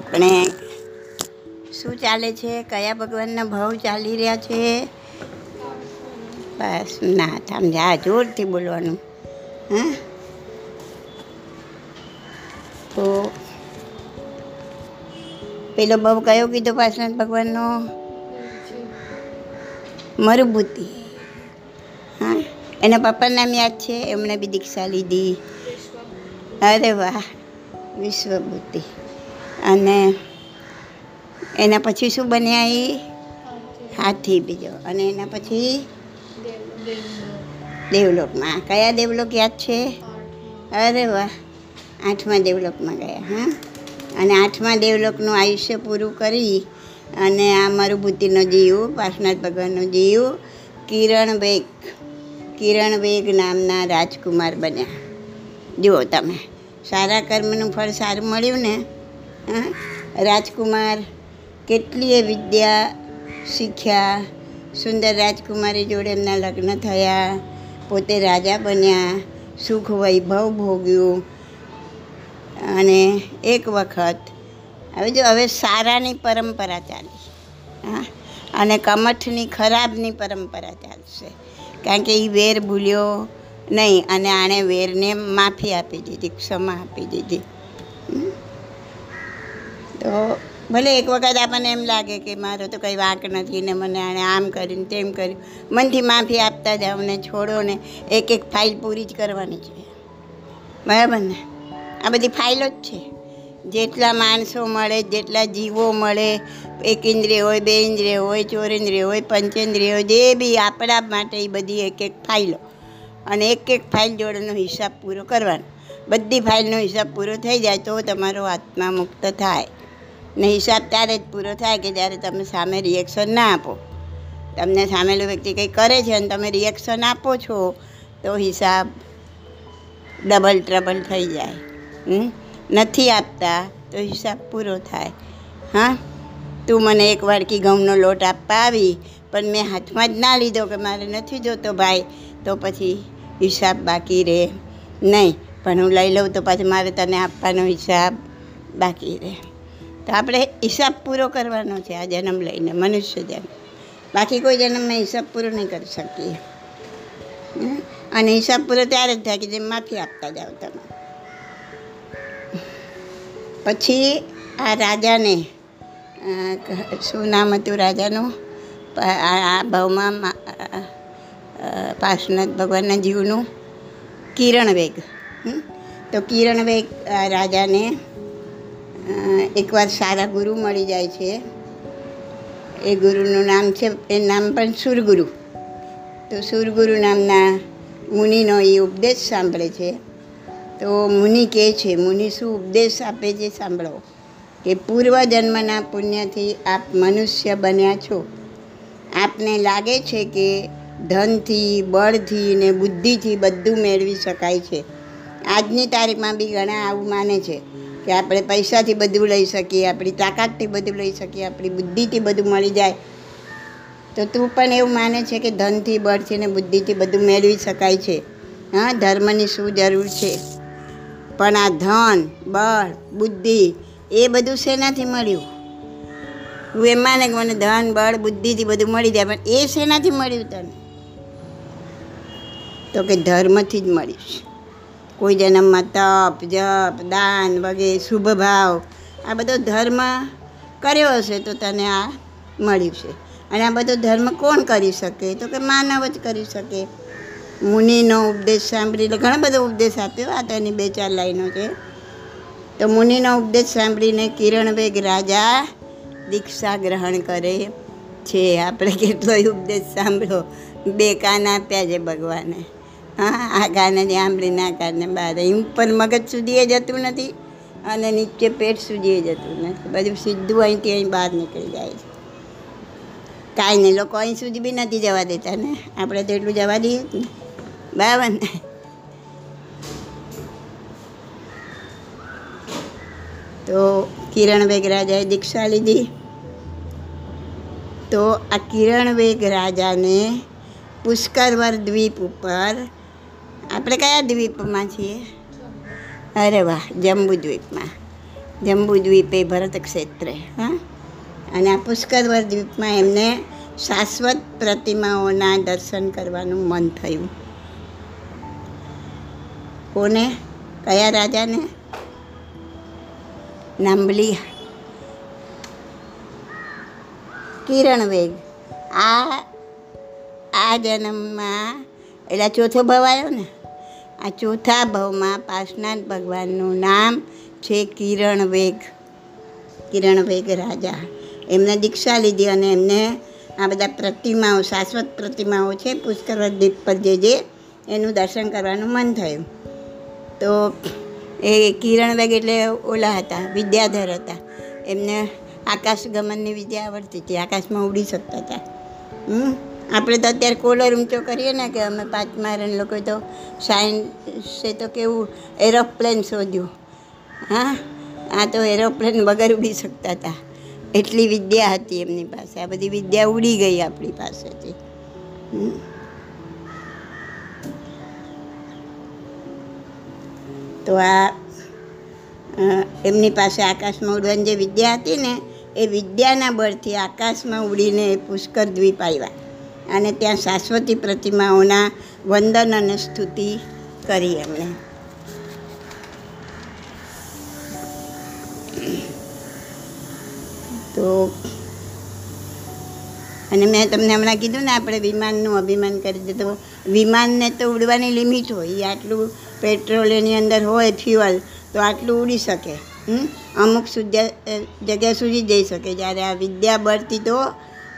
આપણે શું ચાલે છે? કયા ભગવાનના ભાવ ચાલી રહ્યા છે? બસ, ના સમજા જોરથી બોલવાનું. હા? તો પેલો ભાવ કયો કીધો પાર્શનાથ ભગવાનનો? મરુભૂતિ. હા? એના પપ્પાનું નામ યાદ છે? એમણે બી દીક્ષા લીધી. અરે વાહ, વિશ્વભૂતિ. અને એના પછી શું બન્યા એ? હાથી બીજો. અને એના પછી? દેવલોકમાં. કયા દેવલોક યાદ છે? અરે વાહ. આઠમા દેવલોકમાં ગયા, હા? અને આઠમા દેવલોકનું આયુષ્ય પૂરું કરી અને આ મારું બુદ્ધિનો જીવ પાર્શનાથ ભગવાનનો જીવ, કિરણ વેગ કિરણ વેગ નામના રાજકુમાર બન્યા. જુઓ તમે. સારા કર્મનું ફળ સારું મળ્યું ને હા? રાજકુમાર કેટલીય વિદ્યા શીખ્યા. સુંદર રાજકુમારી જોડે એમના લગ્ન થયા. પોતે રાજા બન્યા. સુખ વૈભવ ભોગ્યું. અને એક વખત, હવે જો, હવે સારાની પરંપરા ચાલી. હા? અને કમઠની ખરાબની પરંપરા ચાલશે. કારણ કે એ વેર ભૂલ્યો નહીં અને આણે વેરને માફી આપી દીધી, ક્ષમા આપી દીધી. તો ભલે એક વખત આપણને એમ લાગે કે મારો તો કંઈ વાંક નથી ને મને આણે આમ કર્યું તેમ કર્યું. મનથી માફી આપતા જાઓ ને છોડો ને એક એક ફાઇલ પૂરી જ કરવાની છે. બરાબર ને? આ બધી ફાઇલો જ છે. જેટલા માણસો મળે, જેટલા જીવો મળે, એક ઇન્દ્રિય હોય, બે ઇન્દ્રિય હોય ચોરેન્દ્રિય હોય, પંચેન્દ્રિય હોય, જે બી આપણા માટે એ બધી એક એક ફાઇલો અને એક એક ફાઇલ જોડેનો હિસાબ પૂરો કરવાનો. બધી ફાઇલનો હિસાબ પૂરો થઈ જાય તો તમારો આત્મા મુક્ત થાય. ને હિસાબ ત્યારે જ પૂરો થાય કે જ્યારે તમે સામે રિએક્શન ના આપો. તમને સામેલો વ્યક્તિ કંઈ કરે છે અને તમે રિએક્શન આપો છો, તો હિસાબ ડબલ ટ્રબલ થઈ જાય? નથી આપતા, તો હિસાબ પૂરો થાય. હા? તું મને એક વાડકી ઘઉંનો લોટ આપવા આવી, પણ મેં હાથમાં જ ના લીધો કે મારે નથી જોતો ભાઈ, તો પછી હિસાબ બાકી રહે. નહીં, પણ હું લઈ લઉં તો પછી મારે તને આપવાનો હિસાબ બાકી રહે. તો આપણે હિસાબ પૂરો કરવાનો છે આ જન્મ લઈને, મનુષ્ય જન્મ. બાકી કોઈ જન્મમાં હિસાબ પૂરો નહીં કરી શકીએ. અને હિસાબ પૂરો ત્યારે જ થાય કે જેમ માફી આપતા જાઓ તમે. પછી આ રાજાને શું નામ હતું રાજાનું? આ ભાવમાં પાર્શ્વનાથ ભગવાનના જીવનું કિરણ વેગ? તો કિરણ વેગ રાજાને એકવાર સારા ગુરુ મળી જાય છે. એ ગુરુનું નામ છે, એ નામ પણ સુરગુરુ. તો સુરગુરુ નામના મુનિનો એ ઉપદેશ સાંભળે છે. તો મુનિ કહે છે, મુનિ, શું ઉપદેશ આપે છે સાંભળો. કે પૂર્વ જન્મના પુણ્યથી આપ મનુષ્ય બન્યા છો. આપને લાગે છે કે ધનથી, બળથી ને બુદ્ધિથી બધું મેળવી શકાય છે. આજની તારીખમાં બી ઘણા આવું માને છે. કે આપણે પૈસાથી બધું લઈ શકીએ, આપણી તાકાતથી બધું લઈ શકીએ, આપણી બુદ્ધિથી બધું મળી જાય. તો તું પણ એવું માને છે કે ધનથી બળથી ને બુદ્ધિથી બધું મેળવી શકાય છે. હા, ધર્મની શું જરૂર છે? પણ આ ધન, બળ, બુદ્ધિ એ બધું શેનાથી મળ્યું? હું એમ માને કે મને ધન, બળ, બુદ્ધિથી બધું મળી જાય, પણ એ શેનાથી મળ્યું તને? તો કે ધર્મથી જ મળ્યું કોઈ જન્મમાં તપ, જપ, દાન વગેરે, શુભ ભાવ, આ બધો ધર્મ કર્યો હશે તો તને આ મળ્યું છે. અને આ બધો ધર્મ કોણ કરી શકે? તો કે માનવ જ કરી શકે. મુનિનો ઉપદેશ સાંભળીને ઘણો બધો ઉપદેશ આપ્યો. આ તો એની બે ચાર લાઈનો છે. તો મુનિનો ઉપદેશ સાંભળીને કિરણવેગ રાજા દીક્ષા ગ્રહણ કરે છે. આપણે કેટલોય ઉપદેશ સાંભળો. બે કાન આપ્યા છે ભગવાને. હા આ કાને સાંભળીને આ ગાને બહાર ઉપર મગજ સુધી એ જતું નથી અને નીચે પેટ સુધી એ જતું નથી. બધું સીધું અહીંથી અહીં બહાર નીકળી જાય છે. કાંઈ નહીં, લોકો અહીં સુધી બી નથી જવા દેતા ને. આપણે તો એટલું જવા દઈએ ને. બરાબર ને? તો કિરણ વેગ રાજાએ દીક્ષા લીધી. તો આ કિરણ વેગ રાજાને પુષ્કરવર દ્વીપ ઉપર આપણે કયા દ્વીપમાં છીએ? અરે વાહ, જંબુ દ્વીપમાં. જંબુ દ્વીપે ભરત ક્ષેત્રે, હા? અને આ પુષ્કરવર દ્વીપમાં એમને શાશ્વત પ્રતિમાઓના દર્શન કરવાનું મન થયું. કોને? કયા રાજાને? નાંબલી. કિરણ વેગ. આ આ જન્મમાં, એટલે ચોથો ભાવ ને? આ ચોથા ભાવમાં પાર્શનાથ ભગવાનનું નામ છે કિરણ વેગ. કિરણ વેગ રાજા. એમને દીક્ષા લીધી અને એમને આ બધા પ્રતિમાઓ, શાશ્વત પ્રતિમાઓ છે પુષ્કર દ્વીપ પર જે જે એનું દર્શન કરવાનું મન થયું. તો એ કિરણ વેગ એટલે ઓલા હતા, વિદ્યાધર હતા. એમને આકાશ ગમનની વિદ્યા આવડતી હતી, આકાશમાં ઉડી શકતા હતા. હમ? આપણે તો અત્યારે કોલર ઊંચો કરીએ ને કે અમે પાંચ મારણ લોકો તો સાયન્સે તો કેવું એરોપ્લેન શોધ્યું. હા, આ તો એરોપ્લેન વગર ઉડી શકતા હતા. એટલી વિદ્યા હતી એમની પાસે. આ બધી વિદ્યા ઉડી ગઈ આપણી પાસેથી. તો આ એમની પાસે આકાશમાં ઉડવાની જે વિદ્યા હતી ને, એ વિદ્યાના બળથી આકાશમાં ઉડીને પુષ્કર દ્વીપ આવ્યા. અને ત્યાં શાશ્વતી પ્રતિમાઓના વંદન અને સ્તુતિ કરી એમણે. તો અને મેં તમને હમણાં કીધું ને આપણે વિમાનનું અભિમાન કરી દે તો વિમાનને તો ઉડવાની લિમિટ હોય. આટલું પેટ્રોલ એની અંદર હોય, ફ્યુઅલ, તો આટલું ઉડી શકે? અમુક સુધી જગ્યા સુધી જઈ શકે. જ્યારે આ વિદ્યા બળતી તો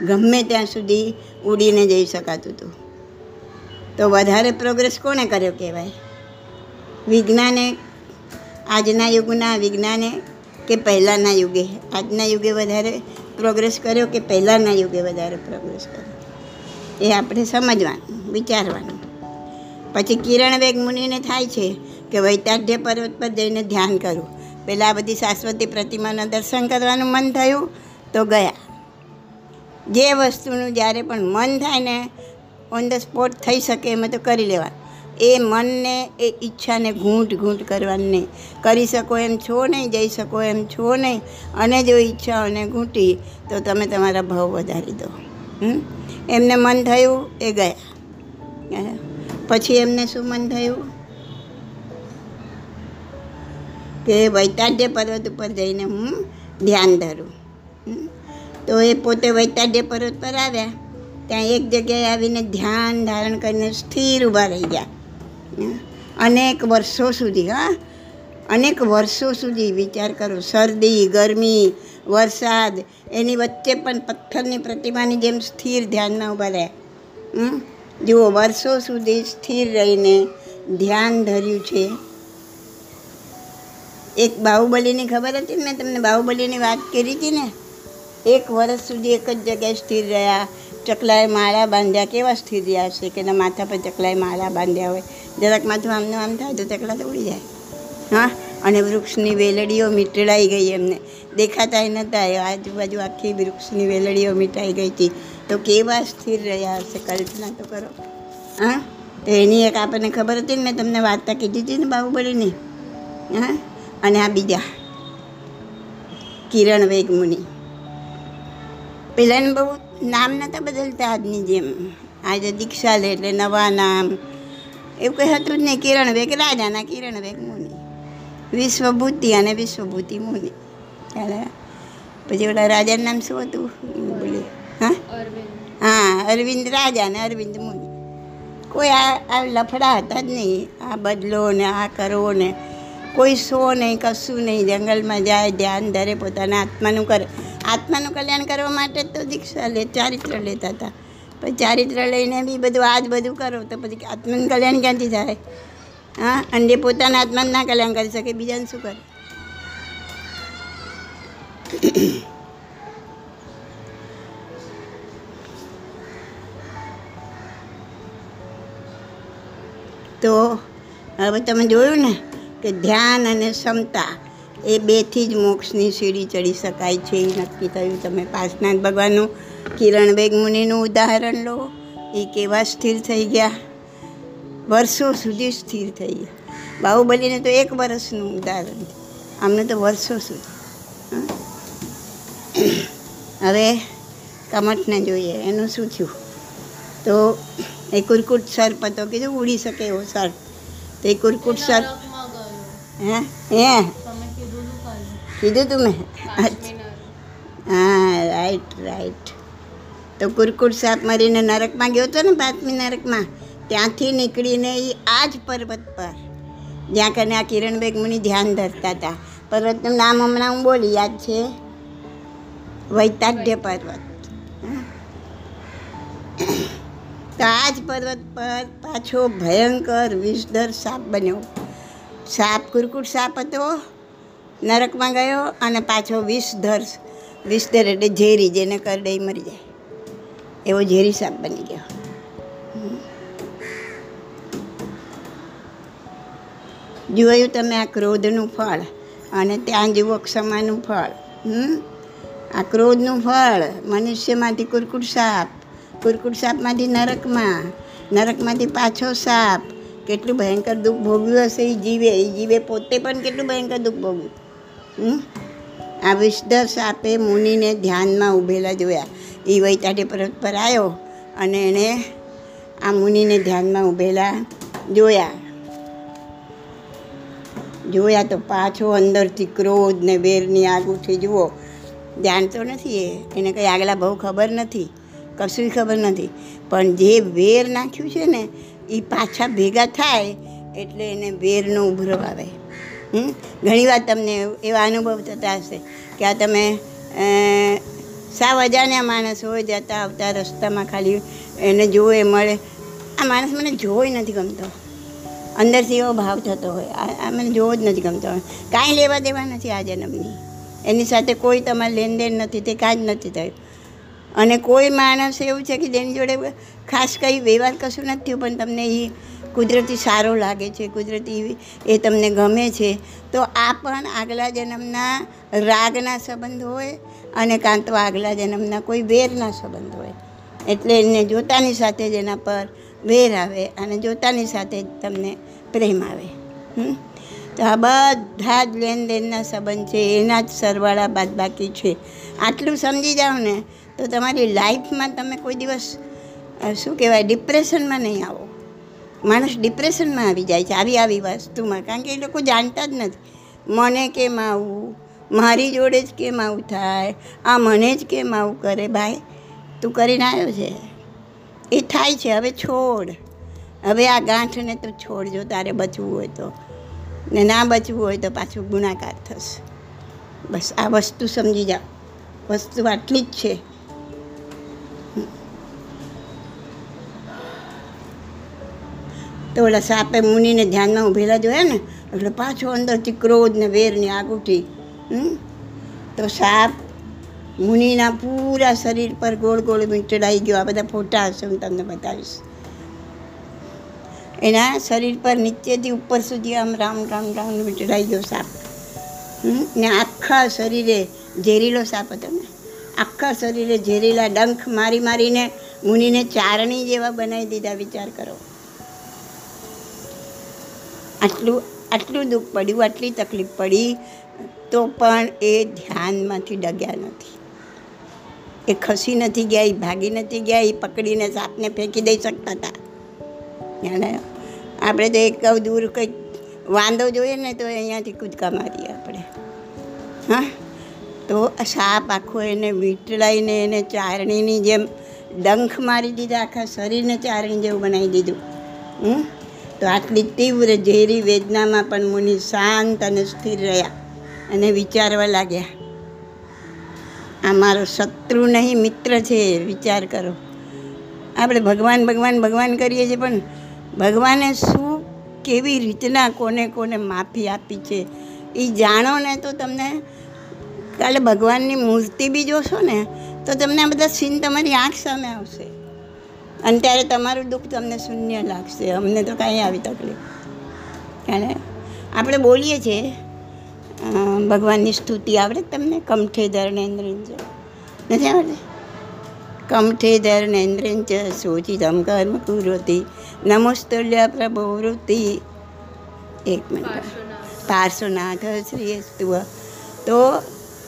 ગમે ત્યાં સુધી ઉડીને જઈ શકાતું હતું. તો વધારે પ્રોગ્રેસ કોને કર્યો કહેવાય? વિજ્ઞાને, આજના યુગના વિજ્ઞાને કે પહેલાંના યુગે? આજના યુગે વધારે પ્રોગ્રેસ કર્યો કે પહેલાંના યુગે વધારે પ્રોગ્રેસ કર્યો? એ આપણે સમજવાનું, વિચારવાનું. પછી કિરણ વેગ મુનિને થાય છે કે વૈતાઢ્ય પર્વત પર જઈને ધ્યાન કરવું. પહેલાં આ બધી શાશ્વતી પ્રતિમાના દર્શન કરવાનું મન થયું તો ગયા. જે વસ્તુનું જ્યારે પણ મન થાય ને ઓન ધ સ્પોટ થઈ શકે એમાં તો કરી લેવાનું. એ મનને, એ ઈચ્છાને ઘૂંટ ઘૂંટ કરવાની નહીં. કરી શકો એમ છો નહીં, જઈ શકો એમ છો નહીં. અને જો ઈચ્છાઓને ઘૂંટી, તો તમે તમારા ભાવ વધારી દો? એમને મન થયું, એ ગયા. પછી એમને શું મન થયું? કે વૈતાડ્ય પર્વત ઉપર જઈને હું ધ્યાન ધરું? તો એ પોતે વૈતાડ્ય પર્વત પર આવ્યા. ત્યાં એક જગ્યાએ આવીને ધ્યાન ધારણ કરીને સ્થિર ઊભા રહી ગયા? અનેક વર્ષો સુધી, હા. અનેક વર્ષો સુધી વિચાર કરો, શરદી, ગરમી, વરસાદ, એની વચ્ચે પણ પથ્થરની પ્રતિમાની જેમ સ્થિર ધ્યાનમાં ઊભા રહ્યા? જુઓ, વર્ષો સુધી સ્થિર રહીને ધ્યાન ધર્યું છે. એક બાહુબલીની ખબર હતી ને મેં તમને બાહુબલીની વાત કરી હતી ને? એક વર્ષ સુધી એક જ જગ્યાએ સ્થિર રહ્યા. ચકલાએ માળા બાંધ્યા. કેવા સ્થિર રહ્યા હશે કે એના માથા પર ચકલાએ માળા બાંધ્યા હોય? જરાક માથું આમનું આમ થાય તો ચકલા તો ઉડી જાય. હા? અને વૃક્ષની વેલડીઓ મીટળાઈ ગઈ એમને. દેખાતા નહોતા. આજુબાજુ આખી વૃક્ષની વેલડીઓ મીટાઈ ગઈ હતી. તો કેવા સ્થિર રહ્યા હશે? કલ્પના તો કરો. હા? તો એની એક આપણને ખબર હતી ને મેં તમને વાર્તા કીધી હતી ને બાહુબળીની? હા? અને આ બીજા. કિરણ વેગ પેલાને બહુ નામ નહોતા બદલતા આજની જેમ. આજે દીક્ષા લે એટલે નવા નામ. એવું કંઈ હતું જ નહીં. કિરણ વેગ, રાજાના કિરણ વેગ મુનિ. વિશ્વભૂતિ અને વિશ્વભૂતિ મુનિ. ખ્યાલ પછી ઓલા રાજાનું નામ શું હતું? બોલી હા? હા, અરવિંદ રાજા ને અરવિંદ મુનિ. કોઈ આ આ લફડા હતા જ નહીં. આ બદલો ને, આ કરો ને. કોઈ શો નહીં, કશું નહીં. જંગલમાં જાય ધ્યાન ધરે પોતાના આત્માનું કરે. આત્માનું કલ્યાણ કરવા માટે તો દીક્ષા લે, ચારિત્ર લેતા હતા. પછી ચારિત્ર લઈને બી બધું આ જ બધું કરો, તો પછી આત્માનું કલ્યાણ ક્યાંથી થાય? હા, અને પોતાના આત્માનું ના કલ્યાણ કરી શકે, બીજાને શું કરે? તો હવે તમે જોયું ને કે ધ્યાન અને ક્ષમતા એ બેથી જ મોક્ષની સીડી ચડી શકાય છે. એ નક્કી થયું. તમે પાસનાથ ભગવાનનું કિરણ બેગ મુનિનું ઉદાહરણ લો. એ કેવા સ્થિર થઈ ગયા? વર્ષો સુધી સ્થિર થઈ ગયા. બાહુબલીને તો એક વર્ષનું ઉદાહરણ આમને તો વર્ષો સુધી. હં? હવે કમઠને જોઈએ. એનું શું થયું? તો એ કુરકુટ સર્પ હતો. કીધું ઉડી શકે એવો સર્પ. તો એ કુરકુટ સર્પ હે? હે? કીધું તું મેં? હા રાઈટ રાઈટ તો કુરકુટ સાપ મરીને નરકમાં ગયો હતો ને પાંચમી નરકમાં? ત્યાંથી નીકળીને એ આ જ પર્વત પર. જ્યાં કને આ કિરણબેગ મુનિ ધ્યાન ધરતા હતા પર્વતનું નામ હમણાં હું બોલી યાદ છે? વૈતાઢ્ય પર્વત. તો આ જ પર્વત પર પાછો ભયંકર વિષધર સાપ બન્યો. સાપ કુરકુટ સાપ હતો. નરકમાં ગયો અને પાછો વિષધર વિષધર એટલે ઝેરી, જેને કરડે મરી જાય. એવો ઝેરી સાપ બની ગયો. જોયું તમે આ ક્રોધનું ફળ અને ત્યાં જુઓ ક્ષમાનું ફળ, હમ? આ ક્રોધનું ફળ, મનુષ્યમાંથી કુરકુટ સાપ, કુરકુટ સાપમાંથી નરકમાં, નરકમાંથી પાછો સાપ. કેટલું ભયંકર દુઃખ ભોગ્યું હશે એ જીવે એ જીવે પોતે પણ કેટલું ભયંકર દુઃખ ભોગવ્યું. હમ? આ વિષધર સાપે મુનિને ધ્યાનમાં ઊભેલા જોયા. એ વૈતાઠી પર્વત પર આવ્યો અને એણે આ મુનિને ધ્યાનમાં ઊભેલા જોયા. જોયા તો પાછો અંદરથી ક્રોધ ને વેરની આગ ઉઠી. જુઓ, જાણતો નથી એ. એને કંઈ આગલા બહુ ખબર નથી. કશું ખબર નથી. પણ જે વેર નાખ્યું છે ને એ પાછા ભેગા થાય એટલે એને વેરનો ઉભરો આવે? ઘણીવાર તમને એવા અનુભવ થતા હશે કે આ તમે સાવ અજાણ્યા માણસ હોય, જતા આવતા રસ્તામાં ખાલી એને જોવે, મળે. આ માણસ મને જોવો નથી ગમતો. અંદરથી એવો ભાવ થતો હોય. આ મને જોવો જ નથી ગમતો. કાંઈ લેવા દેવા નથી આ જન્મની. એની સાથે કોઈ તમારે લેનદેન નથી, તે કાંઈ જ નથી થયું. અને કોઈ માણસ એવું છે કે જેની જોડે ખાસ કંઈ વ્યવહાર કશું નથી થયું, પણ તમને એ કુદરતી સારો લાગે છે, કુદરતી એ તમને ગમે છે, તો આ પણ આગલા જન્મના રાગના સંબંધ હોય અને કાં તો આગલા જન્મના કોઈ વેરના સંબંધ હોય. એટલે એને જોતાની સાથે જ એના પર વેર આવે અને જોતાની સાથે જ તમને પ્રેમ આવે? તો આ બધા જ લેનદેનના સંબંધ છે, એના જ સરવાળા બાદ બાકી છે. આટલું સમજી જાઓ ને, તો તમારી લાઈફમાં તમે કોઈ દિવસ શું કહેવાય ડિપ્રેશનમાં નહીં આવો. માણસ ડિપ્રેશનમાં આવી જાય છે આવી આવી વસ્તુમાં. કારણ કે એ લોકો જાણતા જ નથી. મને કેમ આવું? મારી જોડે જ કેમ આવું થાય? આ મને જ કેમ આવું કરે ભાઈ? તું કરીને આવ્યો છે? એ થાય છે. હવે છોડ. હવે આ ગાંઠને તો છોડ જો તારે બચવું હોય તો. ને ના બચવું હોય તો પાછું ગુણાકાર થશે. બસ આ વસ્તુ સમજી જાઓ. વસ્તુ આટલી જ છે. તો ઓલા સાપે મુનિને ધ્યાનમાં ઊભેલા જોયા ને, એટલે પાછો અંદરથી ક્રોધ ને વેરની આગ ઉઠી. તો સાપ મુનિના પૂરા શરીર પર ગોળ ગોળ મીટડાઈ ગયો. આ બધા ફોટા હશે, હું તમને બતાવીશ. એના શરીર પર નીચેથી ઉપર સુધી આમ રાઉન્ડ રાઉન્ડ રાઉન્ડ મીટડાઈ ગયો સાપ? ને આખા શરીરે ઝેરીલો સાપ હતો ને. આખા શરીરે ઝેરીલા ડંખ મારી મારીને મુનિને ચારણી જેવા બનાવી દીધા, વિચાર કરો. આટલું આટલું દુઃખ પડ્યું, આટલી તકલીફ પડી, તો પણ એ ધ્યાનમાંથી ડગ્યા નથી. એ ખસી નથી ગયા, એ ભાગી નથી ગયા, એ પકડીને સાપને ફેંકી દઈ શકતા હતા. અને આપણે તો એક દૂર કંઈક વાંદો જોઈએ ને તો અહીંયાથી કૂદકા મારીએ આપણે. હા? તો સાપ આખો એને વીંટળાઈને એને ચારણીની જેમ ડંખ મારી દીધા, આખા શરીરને ચારણી જેવું બનાવી દીધું. હમ? તો આટલી તીવ્ર ઝેરી વેદનામાં પણ મુનિ શાંત અને સ્થિર રહ્યા અને વિચારવા લાગ્યા, આ મારો શત્રુ નહીં, મિત્ર છે, વિચાર કરો. આપણે ભગવાન ભગવાન ભગવાન કરીએ છીએ, પણ ભગવાને શું, કેવી રીતના કોને કોને માફી આપી છે એ જાણો ને તો તમને કાલે ભગવાનની મૂર્તિ બી જોશો ને, તો તમને આ બધા સીન તમારી આંખ સામે આવશે. અને ત્યારે તમારું દુઃખ તમને શૂન્ય લાગશે. અમને તો કાંઈ આવી તકલીફ. કારણ આપણે બોલીએ છીએ ભગવાનની સ્તુતિ આવડે તમને? કમઠે ધર્ણેન્દ્રિંચ નથી આવડે કમઠે ધર્ણેન્દ્રિંચ શોચિતમ કર્મ કુરોતિ નમોસ્તુલ્ય પ્રભુવૃત્તિ એક મિનિટ. પાર્શ્વનાથ. શ્રી તો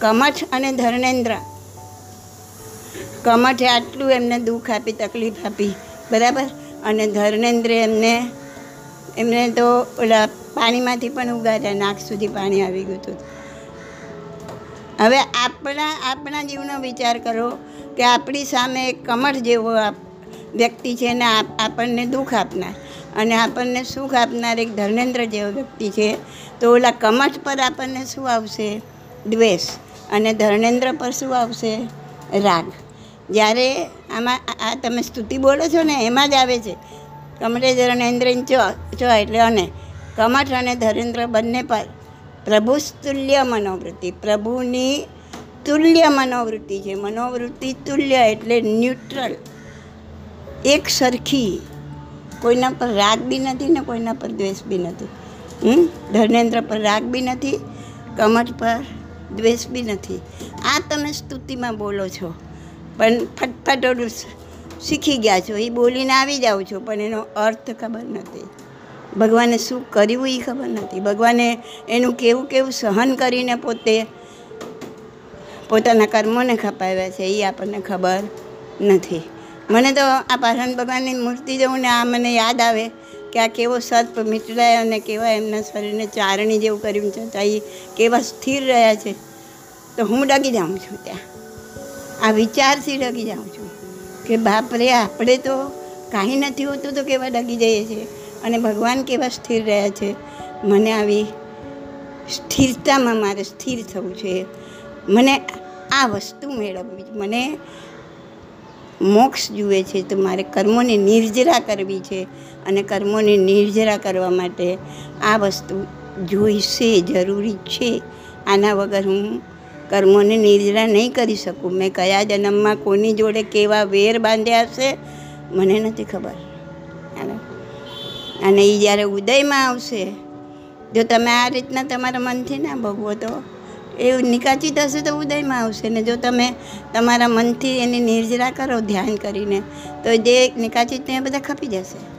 કમઠ અને ધર્મેન્દ્ર કમઠે આટલું એમને દુઃખ આપી, તકલીફ આપી, બરાબર? અને ધર્મેન્દ્ર એમને એમને તો ઓલા પાણીમાંથી પણ ઉગાડ્યા નાક સુધી પાણી આવી ગયું હતું. હવે આપણા આપણા જીવનો વિચાર કરો કે આપણી સામે એક કમઠ જેવો વ્યક્તિ છે ને આપ- આપણને દુઃખ આપનાર. અને આપણને સુખ આપનાર એક ધર્મેન્દ્ર જેવો વ્યક્તિ છે. તો ઓલા કમઠ પર આપણને શું આવશે? દ્વેષ. અને ધર્મેન્દ્ર પર શું આવશે? રાગ. જ્યારે આમાં આ- તમે સ્તુતિ બોલો છો ને, એમાં જ આવે છે. કમળે ધર્મેન્દ્ર ચો ચો એટલે અને. કમઠ અને ધરેન્દ્ર બંને પર પ્રભુ તુલ્ય મનોવૃત્તિ. પ્રભુની તુલ્ય મનોવૃત્તિ છે. મનોવૃત્તિ તુલ્ય એટલે ન્યુટ્રલ. એક સરખી. કોઈના પર રાગ બી નથી ને કોઈના પર દ્વેષ બી નથી. હમ? ધર્મેન્દ્ર પર રાગ બી નથી, કમઠ પર દ્વેષ બી નથી. આ તમે સ્તુતિમાં બોલો છો. પણ ફટફટ ઓલું શીખી ગયા છો. એ બોલીને આવી જાઓ છો, પણ એનો અર્થ ખબર નથી. ભગવાને શું કર્યું એ ખબર નથી. ભગવાને એનું કેવું કેવું સહન કરીને પોતે, પોતાના કર્મોને ખપાવ્યા છે એ આપણને ખબર નથી. મને તો આ પાષાણ ભગવાનની મૂર્તિ જોઉં ને આ મને યાદ આવે કે આ કેવો સર્પ મીટલાય અને કેવા એમના શરીરને ચારણી જેવું કર્યું છતાં એ કેવા સ્થિર રહ્યા છે. તો હું ડગી જાઉં છું ત્યાં. આ વિચારથી ડગી જાઉં છું કે બાપરે આપણે તો કાંઈ નથી હોતું તો કેવા ડગી જઈએ છીએ? અને ભગવાન કેવા સ્થિર રહ્યા છે? મને આવી સ્થિરતામાં મારે સ્થિર થવું છે. મને આ વસ્તુ મેળવવી મને મોક્ષ જુએ છે તો મારે કર્મોને નિર્જરા કરવી છે. અને કર્મોને નિર્જરા કરવા માટે આ વસ્તુ જોઈશે, જરૂરી છે. આના વગર હું કર્મોને નિર્જરા નહીં કરી શકું. મેં કયા જન્મમાં કોની જોડે કેવા વેર બાંધ્યા હશે મને નથી ખબર. અને એ જ્યારે ઉદયમાં આવશે, જો તમે આ રીતના તમારા મનથી ના ભગવો તો એ નિકાચિત હશે તો ઉદયમાં આવશે. ને જો તમે તમારા મનથી એની નિર્જરા કરો, ધ્યાન કરીને, તો જે નિકાચિત એ બધા ખપી જશે.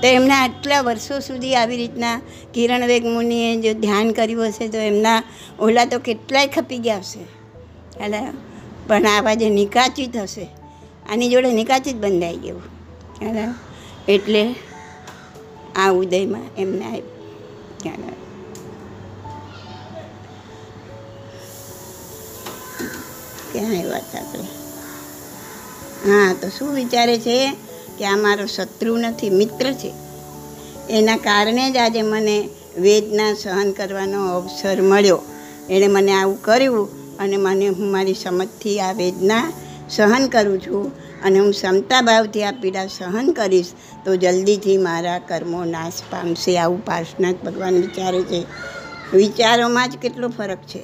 તો એમના આટલા વર્ષો સુધી આવી રીતના કિરણ વેગ મુનિએ જો ધ્યાન કર્યું હશે તો એમના ઓલા તો કેટલાય ખપી ગયા હશે. એટલે પણ આવા જે નિકાચિત હશે, આની જોડે નિકાચિત બંધાઈ ગયું. એટલે એટલે આ ઉદયમાં એમને આવ્યું ક્યાં આવ્યા હતા આપણે હા, તો શું વિચારે છે? આ મારો શત્રુ નથી, મિત્ર છે. એના કારણે જ આજે મને વેદના સહન કરવાનો અવસર મળ્યો. એણે મને આવું કર્યું અને મને હું મારી સમજથી આ વેદના સહન કરું છું અને હું ક્ષમતા ભાવથી આ પીડા સહન કરીશ, તો જલ્દીથી મારા કર્મો નાશ પામશે. આવું પાર્શનાથ ભગવાન વિચારે છે. વિચારોમાં જ કેટલો ફરક છે.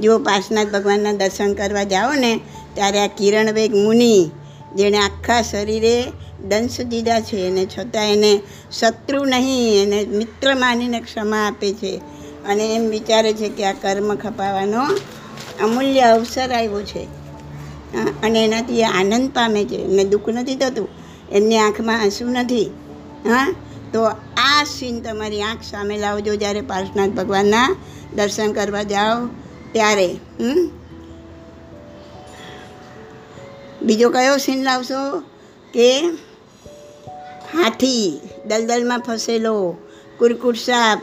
જો પાર્શનાથ ભગવાનના દર્શન કરવા જાઓ ને, ત્યારે આ કિરણ વેગ મુનિ, જેણે આખા શરીરે દંશ દીધા છે એને છતાં એને શત્રુ નહીં, એને મિત્ર માનીને ક્ષમા આપે છે. અને એમ વિચારે છે કે આ કર્મ ખપાવવાનો અમૂલ્ય અવસર આવ્યો છે. અને એનાથી એ આનંદ પામે છે. એમને દુઃખ નથી થતું, એમની આંખમાં આંસુ નથી. હા, તો આ સીન તમારી આંખ સામે લાવજો જ્યારે પાર્શનાથ ભગવાનના દર્શન કરવા જાઓ ત્યારે. બીજો કયો સીન લાવશો કે હાથી, દલદલમાં ફસેલો, કુરકુર સાપ,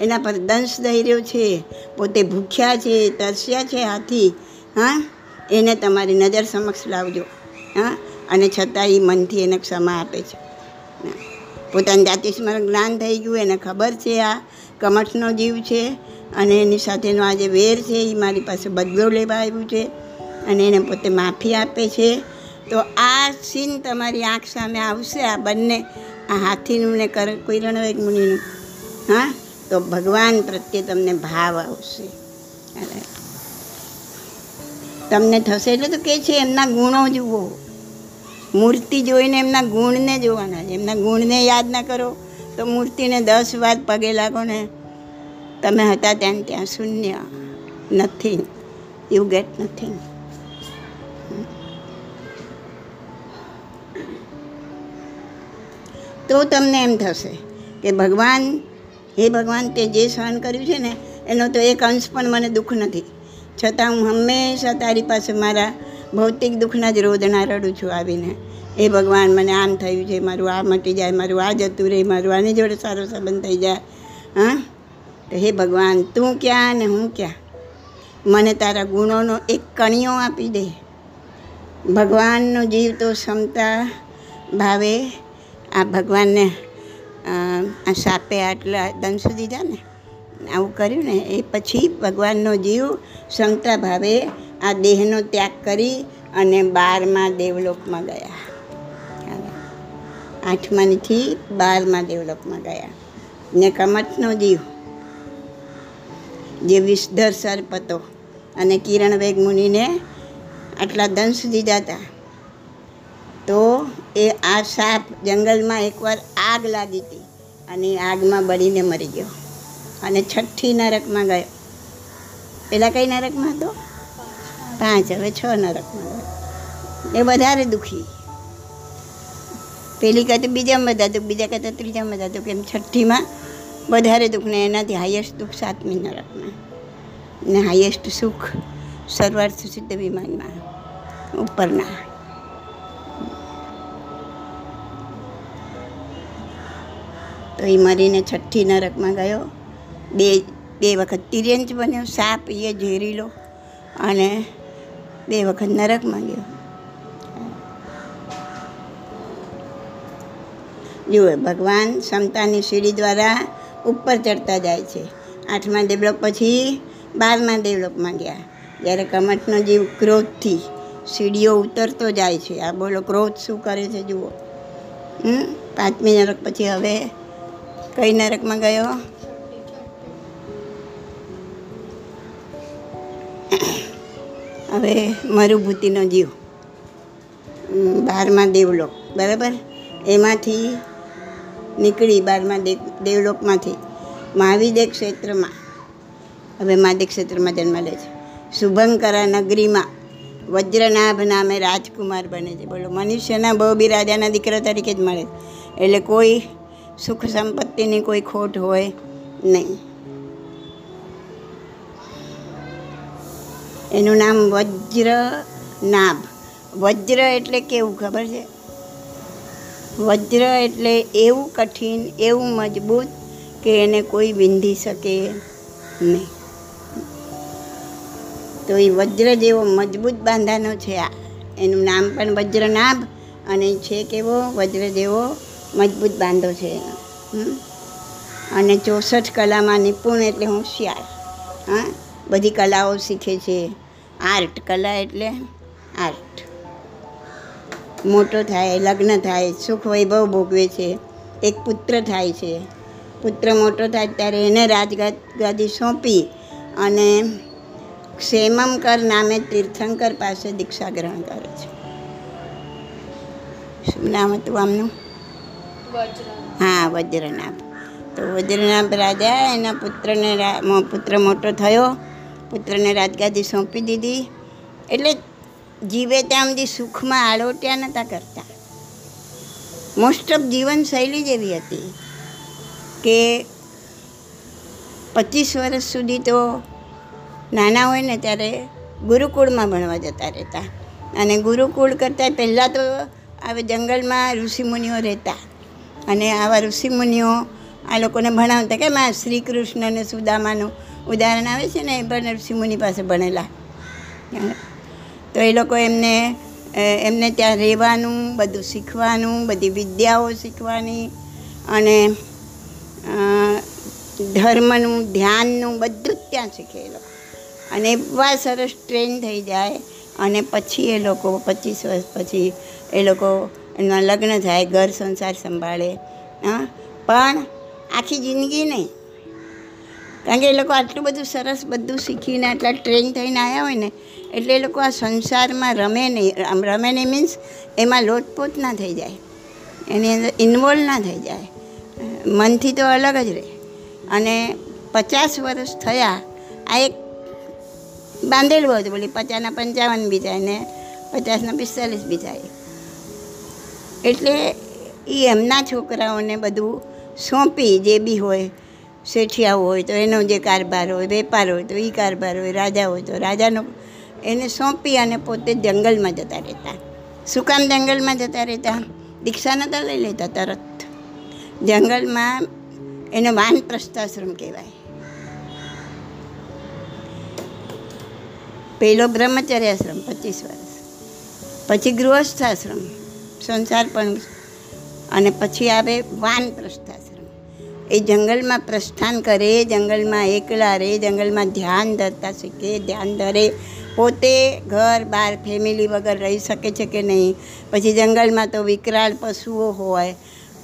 એના પર દંશ દઈ રહ્યો છે. પોતે ભૂખ્યા છે, તરસ્યા છે હાથી. હા, એને તમારી નજર સમક્ષ લાવજો. હા, અને છતાં એ મનથી એને ક્ષમા આપે છે. પોતાની જાતિ સ્મરણ જ્ઞાન થઈ ગયું, એને ખબર છે આ કમઠનો જીવ છે અને એની સાથેનો આ જે વેર છે. એ મારી પાસે બદલો લેવા આવ્યું છે અને એને પોતે માફી આપે છે. તો આ સીન તમારી આંખ સામે આવશે, આ બંને, આ હાથીનું ને કર, કોઈરણ મુનિનું. હા? તો ભગવાન પ્રત્યે તમને ભાવ આવશે. તમને થશે એટલે તો કે છે, એમના ગુણો જુઓ. મૂર્તિ જોઈને એમના ગુણને જોવાના છે. એમના ગુણને યાદ ના કરો તો મૂર્તિને દસ વાર પગે લાગો ને તમે હતા ત્યાં ત્યાં શૂન્ય. નથિંગ યુ ગેટ નથિંગ તો તમને એમ થશે કે ભગવાન, હે ભગવાન, તે જે સહન કર્યું છે ને, એનો તો એક અંશ પણ મને દુઃખ નથી. છતાં હું હંમેશા તારી પાસે મારા ભૌતિક દુઃખના જ રોદણા રડું છું આવીને. એ ભગવાન, મને આમ થયું છે, મારું આ મટી જાય, મારું આ જતું રહે, મારું આની જોડે સારો સંબંધ થઈ જાય. હા? તો હે ભગવાન, તું ક્યાં ને હું ક્યાં? મને તારા ગુણોનો એક કણિયો આપી દે. ભગવાનનો જીવ તો ક્ષમતા, ભાવે આ ભગવાનને આ સાપે આટલા દંશ દીધા ને. આવું કર્યું ને, એ પછી ભગવાનનો જીવ ક્ષમતા ભાવે આ દેહનો ત્યાગ કરી અને બારમા દેવલોકમાં ગયા. આઠમાનીથી બારમા દેવલોકમાં ગયા. ને કમઠનો જીવ, જે વિષધર સર્પ હતો અને કિરણ વેગ મુનિને આટલા દંશ દીધા હતા તો એ આ સાપ જંગલમાં એકવાર આગ લાગી હતી અને આગમાં બળીને મરી ગયો. અને છઠ્ઠી નરકમાં ગયો. પેલા કઈ નરકમાં હતો? પાંચ. હવે છ નરકમાં ગયો. એ વધારે દુઃખી. પેલી કહેતો બીજામાં બધા દુઃખ બીજા કહેતા ત્રીજામાં બધા દુઃખ એમ છઠ્ઠીમાં વધારે દુઃખ ને એનાથી હાઈએસ્ટ દુઃખ સાતમી નરકમાં. ને હાઈએસ્ટ સુખ સર્વાર્થ સિદ્ધ વિમાનમાં, ઉપરના. તો એ મરીને છઠ્ઠી નરકમાં ગયો. બે બે વખત તિર્યંચ બન્યો, સાપ એ ઝેરીલો અને બે વખત નરકમાં ગયો. જુઓ, ભગવાન ક્ષમતાની સીડી દ્વારા ઉપર ચડતા જાય છે. આઠમા ડેવલપ પછી બારમા ડેવલપમાં ગયા. જ્યારે કમઠનો જીવ ક્રોધથી સીડીઓ ઉતરતો જાય છે. આ બોલો, ક્રોધ શું કરે છે? જુઓ. પાંચમી નરક પછી હવે કઈ નરકમાં ગયો હવે મરુભૂતિનો જીવ. બારમાં દેવલોક, બરાબર? એમાંથી નીકળી બારમા દેવ દેવલોકમાંથી મહાવિદેવ ક્ષેત્રમાં. હવે મહાદેવ ક્ષેત્રમાં જન્મ લે છે. શુભંકરા નગરીમાં વજ્રનાભ નામે રાજકુમાર બને છે. બોલો, મનુષ્યના બહુ બી રાજાના દીકરા તરીકે જ મળે એટલે કોઈ સુખ સંપત્તિની કોઈ ખોટ હોય નહીં. એનું નામ વજ્રનાભ વજ્ર એટલે કેવું ખબર છે? વજ્ર એટલે એવું કઠિન, એવું મજબૂત કે એને કોઈ વિંધી શકે નહીં. તો એ વજ્ર જેવો મજબૂત બાંધાનો છે આ. એનું નામ પણ વજ્રનાભ અને છે કેવો? વજ્ર જેવો મજબૂત બાંધો છે એનો? અને ચોસઠ કલામાં નિપુણ એટલે હોશિયાર. હા? બધી કલાઓ શીખે છે. આર્ટ, કલા એટલે આર્ટ. મોટો થાય, લગ્ન થાય, સુખ વૈભવ ભોગવે છે. એક પુત્ર થાય છે. પુત્ર મોટો થાય ત્યારે એને રાજગાદી સોંપી અને ક્ષેમમકર નામે તીર્થંકર પાસે દીક્ષા ગ્રહણ કરે છે. શું નામ હતું આમનું? હા, વજ્રનાભ. તો વજ્રનાભ રાજા, એના પુત્રને પુત્ર મોટો થયો. પુત્રને રાજગાદી સોંપી દીધી. એટલે જીવે ત્યાં સુધી સુખમાં આળોટ્યા નહોતા કરતા. મોસ્ટ ઓફ જીવનશૈલી જેવી હતી કે પચીસ વર્ષ સુધી તો નાના હોય ને ત્યારે ગુરુકુળમાં ભણવા જતા રહેતા. અને ગુરુકુળ કરતાં પહેલાં તો હવે જંગલમાં ઋષિમુનિઓ રહેતા. અને આવા ઋષિમુનિઓ આ લોકોને ભણાવતા કેમ? આ શ્રી કૃષ્ણ અને સુદામાનું ઉદાહરણ આવે છે ને, એ પણ ઋષિમુનિ પાસે ભણેલા. તો એ લોકો એમને એમને ત્યાં રહેવાનું, બધું શીખવાનું, બધી વિદ્યાઓ શીખવાની અને ધર્મનું, ધ્યાનનું બધું જ ત્યાં શીખે અને એવા સરસ ટ્રેન થઈ જાય અને પછી એ લોકો પચીસ વર્ષ પછી એ લોકો એમના લગ્ન થાય, ઘર સંસાર સંભાળે, હા. પણ આખી જિંદગી નહીં. કારણ કે એ લોકો આટલું બધું સરસ બધું શીખીને આટલા ટ્રેન થઈને આવ્યા હોય ને, એટલે એ લોકો આ સંસારમાં રમે નહીં. રમે નહીં મીન્સ એમાં લોટપોટ ના થઈ જાય. એની અંદર ઇન્વોલ્વ ના થઈ જાય. મનથી તો અલગ જ રહે. અને પચાસ વર્ષ થયા, આ એક બાંધેલું હતું બોલી પચાસના પંચાવન બી થાય ને પચાસના પિસ્તાલીસ બી થાય. એટલે એ એમના છોકરાઓને બધું સોંપી જે બી હોય, શેઠિયાઓ હોય તો એનો જે કારભાર હોય, વેપાર હોય તો એ કારભાર હોય, રાજા હોય તો રાજાનો, એને સોંપી અને પોતે જંગલમાં જતા રહેતા. શું કામ જંગલમાં જતા રહેતા? દીક્ષા નતા લઈ લેતા તરત. જંગલમાં એને વાન પ્રસ્થાશ્રમ કહેવાય. પહેલો બ્રહ્મચર્યાશ્રમ, પચીસ વર્ષ. પછી ગૃહસ્થાશ્રમ. સંસાર પણ અને પછી આવે વાનપ્રસ્થાશ્રમ એ જંગલમાં પ્રસ્થાન કરે, જંગલમાં એકલા રહે, જંગલમાં ધ્યાન ધરતા શીખે, ધ્યાન ધરે. પોતે ઘર, બાર ફેમિલી વગર રહી શકે છે કે નહીં? પછી જંગલમાં તો વિકરાળ પશુઓ હોય.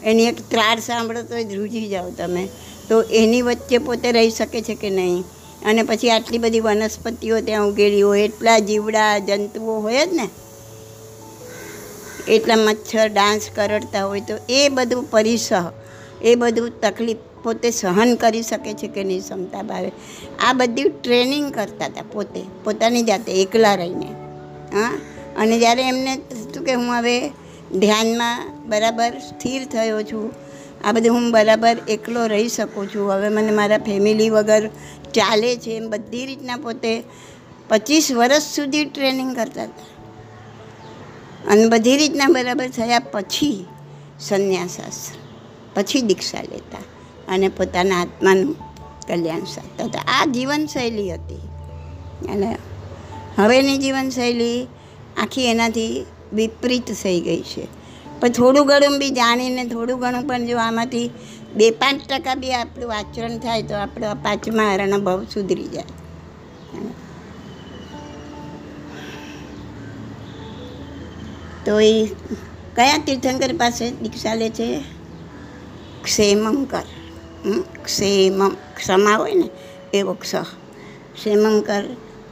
એની એક ત્રાડ સાંભળો તો ધ્રુજી જાઓ તમે. તો એની વચ્ચે પોતે રહી શકે છે કે નહીં? અને પછી આટલી બધી વનસ્પતિઓ ત્યાં ઉગેલી હોય, એટલા જીવડા, જંતુઓ હોય જ ને? એટલા મચ્છર ડાન્સ કરડતા હોય તો એ બધું પરિસહ, એ બધું તકલીફ પોતે સહન કરી શકે છે કે નહીં ક્ષમતા ભાવે. આ બધી ટ્રેનિંગ કરતા હતા પોતે, પોતાની જાતે એકલા રહીને. હા? અને જ્યારે એમને થતું કે હું હવે ધ્યાનમાં બરાબર સ્થિર થયો છું, આ બધું હું બરાબર એકલો રહી શકું છું, હવે મને મારા ફેમિલી વગર ચાલે છે એમ બધી રીતના પોતે પચીસ વર્ષ સુધી ટ્રેનિંગ કરતા હતા. અને બધી રીતના બરાબર થયા પછી સંન્યાસાસ્ત્ર પછી દીક્ષા લેતા અને પોતાના આત્માનું કલ્યાણ સાધતા હતા. આ જીવનશૈલી હતી. અને હવેની જીવનશૈલી આખી એનાથી વિપરીત થઈ ગઈ છે. પણ થોડું ઘણું બી જાણીને થોડું ઘણું પણ જો આમાંથી બે પાંચ ટકા બી આપણું આચરણ થાય તો આપણો પાંચમા હરણ ભાવ સુધરી જાય. તો એ કયા તીર્થંકર પાસે દીક્ષા લે છે? ક્ષેમંકર. હમ, ક્ષેમમ ક્ષમા હોય ને એવો ક્ષ. ક્ષેમંકર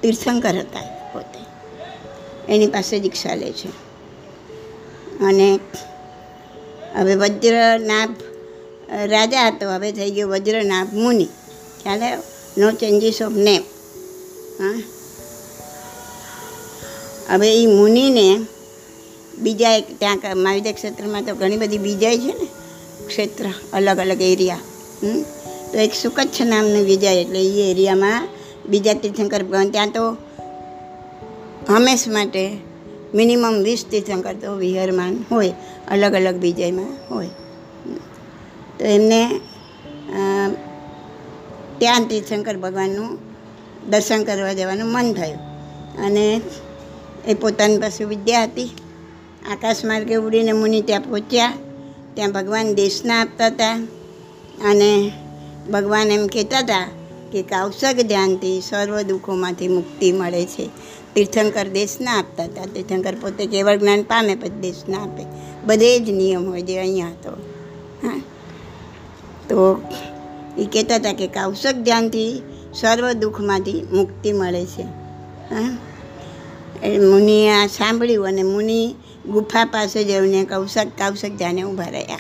તીર્થંકર હતા પોતે. એની પાસે દીક્ષા લે છે. અને હવે વજ્રનાભ રાજા હતો હવે થઈ ગયો વજ્રનાભ મુનિ. ખ્યાલ આવ્યો? નો ચેન્જીસ ઓફ નેમ હા. હવે એ મુનિને બીજા એક ત્યાં મહાવિદ્યા ક્ષેત્રમાં તો ઘણી બધી બીજાય છે ને ક્ષેત્ર, અલગ અલગ એરિયા? તો એક સુકચ્છ નામનું વિજય એટલે એ એરિયામાં બીજા તીર્થંકર ભગવાન ત્યાં તો હંમેશ માટે મિનિમમ વીસ તીર્થંકર તો વિહરમાન હોય, અલગ અલગ વિજયમાં હોય. તો એમને ત્યાં તીર્થંકર ભગવાનનું દર્શન કરવા જવાનું મન થયું. અને એ પોતાની પાસે વિદ્યા હતી. આકાશ માર્ગે ઉડીને મુનિ ત્યાં પહોંચ્યા. ત્યાં ભગવાન દેશના આપતા હતા અને ભગવાન એમ કહેતા હતા કે કાવસક ધ્યાનથી સર્વ દુઃખોમાંથી મુક્તિ મળે છે. તીર્થંકર દેશના આપતા હતા. તીર્થંકર પોતે કેવળ જ્ઞાન પામે પછી દેશના આપે. બધે જ નિયમ હોય જે અહીંયા હતો હા. તો એ કહેતા હતા કે કાવસક ધ્યાનથી સર્વ દુઃખમાંથી મુક્તિ મળે છે. હા. એ મુનિએ આ સાંભળ્યું અને મુનિ ગુફા પાસે જઈને કૌશક કૌશક જાને ઊભા રહ્યા.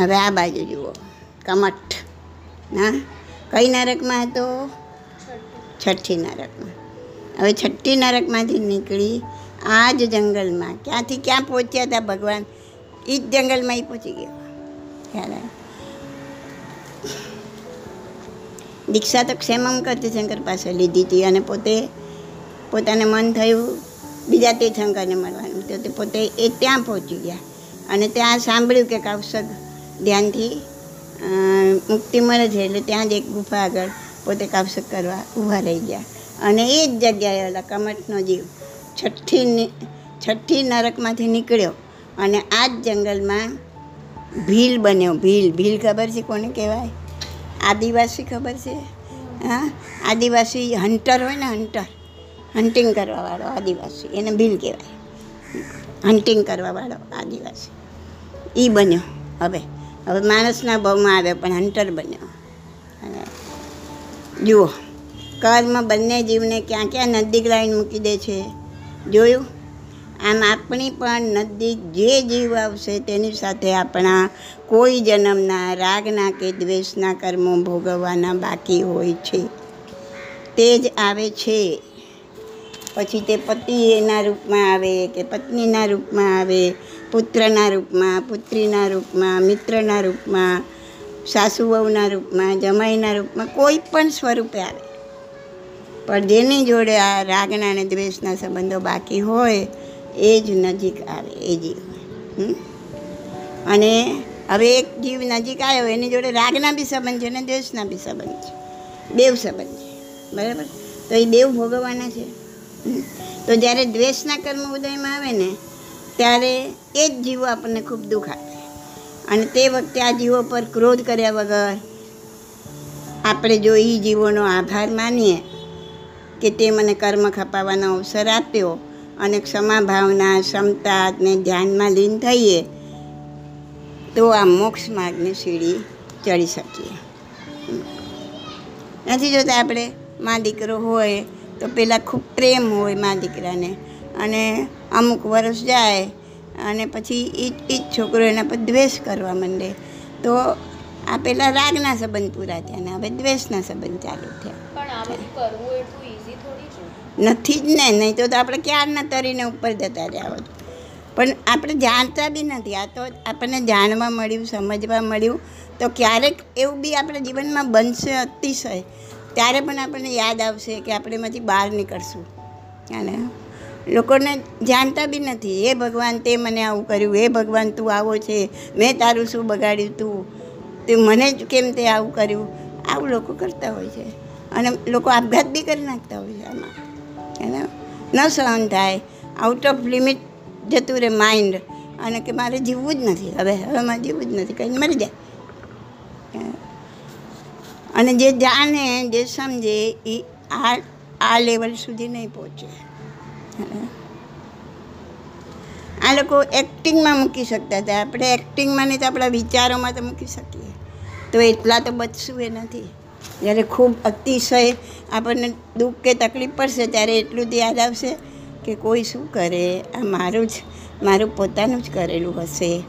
હવે આ બાજુ જુઓ. કમઠ. હા? કઈ નરકમાં હતો? છઠ્ઠી નરકમાં. હવે છઠ્ઠી નરકમાંથી નીકળી આ જ જંગલમાં. ક્યાંથી ક્યાં પહોંચ્યા હતા ભગવાન? એ જ જંગલમાં એ પહોંચી ગયા. ખ્યાલ? દીક્ષા તો ક્ષેમમ કરતી શંકર પાસે લીધી હતી અને પોતે, પોતાને મન થયું બીજા તીર્થંકરને મળવાનું. તો તે પોતે એ ત્યાં પહોંચી ગયા. અને ત્યાં સાંભળ્યું કે કૌશક ધ્યાનથી મુક્તિ મળે છે એટલે ત્યાં જ એક ગુફા આગળ પોતે કૌશક કરવા ઊભા રહી ગયા. અને એ જ જગ્યાએ ઓલા કમઠનો જીવ છઠ્ઠી છઠ્ઠી નરકમાંથી નીકળ્યો. અને આ જ જંગલમાં ભીલ બન્યો. ભીલ ભીલ ખબર છે કોને કહેવાય? આદિવાસી ખબર છે? હા? આદિવાસી હન્ટર હોય ને હન્ટર. હન્ટિંગ કરવાવાળો આદિવાસી. એને ભીલ કહેવાય. હન્ટિંગ કરવાવાળો આદિવાસી. એ બન્યો હવે. હવે માણસના ભાવમાં આવ્યો પણ હન્ટર બન્યો. અને જુઓ કર્મ બંને જીવને ક્યાં ક્યાં નજીક લાઈન મૂકી દે છે. જોયું? આમ આપણી પણ નજીક જે જીવ આવશે તેની સાથે આપણા કોઈ જન્મના રાગના કે દ્વેષના કર્મો ભોગવવાના બાકી હોય છે. તે જ આવે છે. પછી તે પતિ એના રૂપમાં આવે, કે પત્નીના રૂપમાં આવે, પુત્રના રૂપમાં, પુત્રીના રૂપમાં, મિત્રના રૂપમાં સાસુ વહુના રૂપમાં, જમાઈના રૂપમાં, કોઈ પણ સ્વરૂપે આવે. પણ જેની જોડે આ રાગના અને દ્વેષના સંબંધો બાકી હોય, એ જ નજીક આવે, એ જીવ? અને હવે એક જીવ નજીક આવ્યો, એની જોડે રાગના બી સંબંધ છે અને દ્વેષના બી સંબંધ છે. દેવ સંબંધ છે. બરાબર? તો એ બેવ ભોગવવાના છે? તો જ્યારે દ્વેષના કર્મ ઉદયમાં આવે ને, ત્યારે એ જ જીવો આપણને ખૂબ દુઃખ આપે. અને તે વખતે આ જીવો પર ક્રોધ કર્યા વગર આપણે જો એ જીવોનો આભાર માનીએ કે તે મને કર્મ ખપાવવાનો અવસર આપ્યો અને ક્ષમા ભાવના ક્ષમતાને ધ્યાનમાં લીન થઈએ, તો આ મોક્ષ માર્ગની સીડી ચડી શકીએ. નથી જોતા આપણે, મા દીકરો હોય તો પહેલાં ખૂબ પ્રેમ હોય મા દીકરાને. અને અમુક વર્ષ જાય અને પછી એ જ છોકરો એના પર દ્વેષ કરવા માંડે. તો આ પહેલાં રાગના સંબંધ પૂરા થયા ને હવે દ્વેષના સંબંધ ચાલુ થયા. નથી જ ને નહીં તો તો આપણે ક્યારના તરીને ઉપર જતા રહ્યા હોત. પણ આપણે જાણતા બી નથી. આ તો આપણને જાણવા મળ્યું સમજવા મળ્યું. તો ક્યારેક એવું બી આપણા જીવનમાં બનશે અતિશય. ત્યારે પણ આપણને યાદ આવશે કે આપણે એમાંથી બહાર નીકળશું. અને લોકોને જાણતા બી નથી એ ભગવાન, તે મને આવું કર્યું એ ભગવાન, તું આવો છે, મેં તારું શું બગાડ્યું તું, તે મને જ કેમ તે આવું કર્યું? આવું લોકો કરતા હોય છે. અને લોકો આપઘાત બી કરી નાખતા હોય છે આમાં. એને ન? સહન થાય. આઉટ ઓફ લિમિટ જતું રહે માઇન્ડ અને કે મારે જીવવું જ નથી. હવે હવે મારે જીવવું જ નથી. કંઈ મરી જાય. અને જે જાણે, જે સમજે, એ આ આ લેવલ સુધી નહીં પહોંચે. આ લોકો એક્ટિંગમાં મૂકી શકતા હતા. આપણે એક્ટિંગમાં નહીં તો આપણા વિચારોમાં તો મૂકી શકીએ. તો એટલા તો બચશું એ નથી. જ્યારે ખૂબ અતિશય આપણને દુઃખ કે તકલીફ પડશે, ત્યારે એટલું જ યાદ આવશે કે કોઈ શું કરે, આ મારું જ મારું પોતાનું જ કરેલું હશે.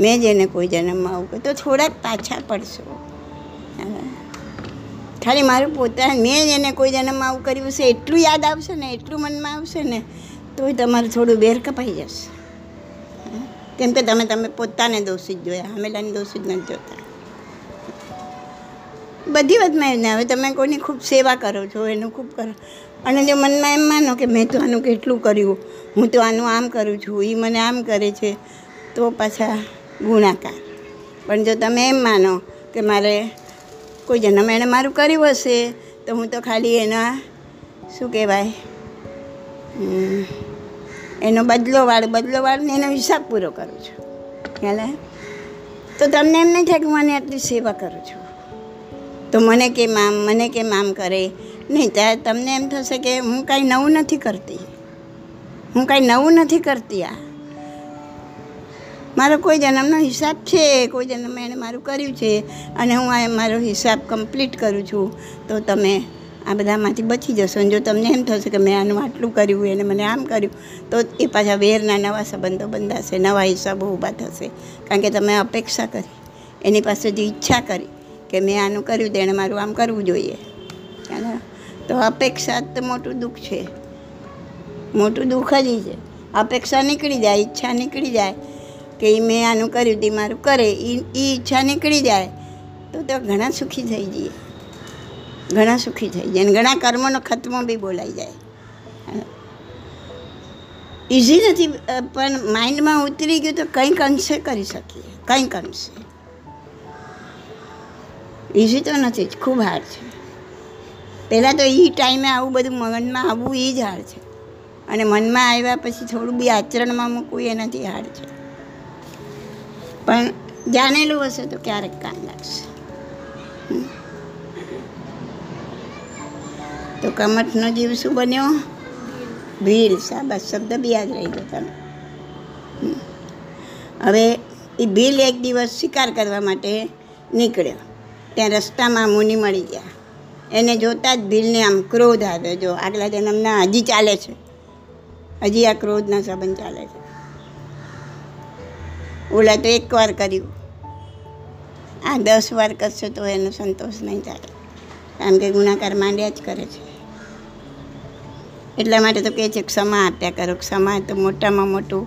મેં જ એને કોઈ જન્મમાં આવું તો થોડાક પાછા પડશો. ખાલી મારું પોતા મેં એને કોઈ જન્મમાં આવું કર્યું હશે એટલું યાદ આવશે ને, એટલું મનમાં આવશે ને, તોય તમારું થોડું બેર કપાઈ જશે. કેમ કે તમે તમે પોતાને દોષિત જોયા, હમેલાની દોષિત નથી જોતા. બધી વાતમાં એમને હવે તમે કોઈની ખૂબ સેવા કરો છો, એનું ખૂબ કરો. અને જો મનમાં એમ માનો કે મેં તો આનું કેટલું કર્યું, હું તો આનું આમ કરું છું એ મને આમ કરે છે, તો પાછા ગુણાકાર. પણ જો તમે એમ માનો કે મારે કોઈ જન્મ એણે મારું કર્યું હશે, તો હું તો ખાલી એના, શું કહેવાય એનો બદલો વાળ, બદલો વાળને એનો હિસાબ પૂરો કરું છું. ખ્યાલ તો તમને એમ નહીં થાય કે મને આટલી સેવા કરું છું. તો મને કેમ આમ મને કેમ આમ કરે. નહીં ત્યારે તમને એમ થશે કે હું કાંઈ નવું નથી કરતી. હું કાંઈ નવું નથી કરતી આ. મારો કોઈ જન્મનો હિસાબ છે, કોઈ જન્મ એણે મારું કર્યું છે અને હું આ મારો હિસાબ કમ્પ્લીટ કરું છું. તો તમે આ બધામાંથી બચી જશો અને જો તમને એમ થશે કે મેં આનું આટલું કર્યું, એને મને આમ કર્યું, તો એ પાછા વેરના નવા સંબંધો બંધાશે, નવા હિસાબો ઊભા થશે. કારણ કે તમે અપેક્ષા કરી, એની પાસેથી ઈચ્છા કરી કે મેં આનું કર્યું તેણે મારું આમ કરવું જોઈએ. તો અપેક્ષા તો મોટું દુઃખ છે. મોટું દુઃખ જ છે. અપેક્ષા નીકળી જાય, ઈચ્છા નીકળી જાય કે એ મેં આનું કર્યું તે મારું કરે એ એ ઈચ્છા નીકળી જાય, તો તો ઘણા સુખી થઈ જઈએ. ઘણા સુખી થઈ જાય અને ઘણા કર્મોનો ખતમો બી બોલાઈ જાય. ઇઝી નથી પણ માઇન્ડમાં ઉતરી ગયું તો કંઈક અંશે કરી શકીએ, કંઈક અંશે. ઇઝી તો નથી જ, ખૂબ હાર્ડ છે. પહેલાં તો એ ટાઈમે આવું બધું મનમાં આવવું એ જ હાર્ડ છે. અને મનમાં આવ્યા પછી થોડું બી આચરણમાં મૂકવું એનાથી હાર્ડ છે. પણ જાણેલું હશે તો ક્યારેક કામ લાગશે. તો કમઠનો જીવ શું બન્યો? ભીલ, શાબાશ. શબ્દ બી યાદ રહી ગયો તમે. હવે એ ભીલ એક દિવસ શિકાર કરવા માટે નીકળ્યો. ત્યાં રસ્તામાં મુનિ મળી ગયા. એને જોતાં જ ભીલને આમ ક્રોધ આવ્યો જો આગલા જન્મના હજી ચાલે છે. હજી આ ક્રોધના સંબંધ ચાલે છે. ઓલા તો એક વાર કર્યું. આ દસ વાર કરશો તો એનો સંતોષ નહીં થાય. કારણ કે ગુનાકાર માંડ્યા જ કરે છે. એટલા માટે તો કહે છે ક્ષમા આપ્યા કરો. ક્ષમા તો મોટામાં મોટું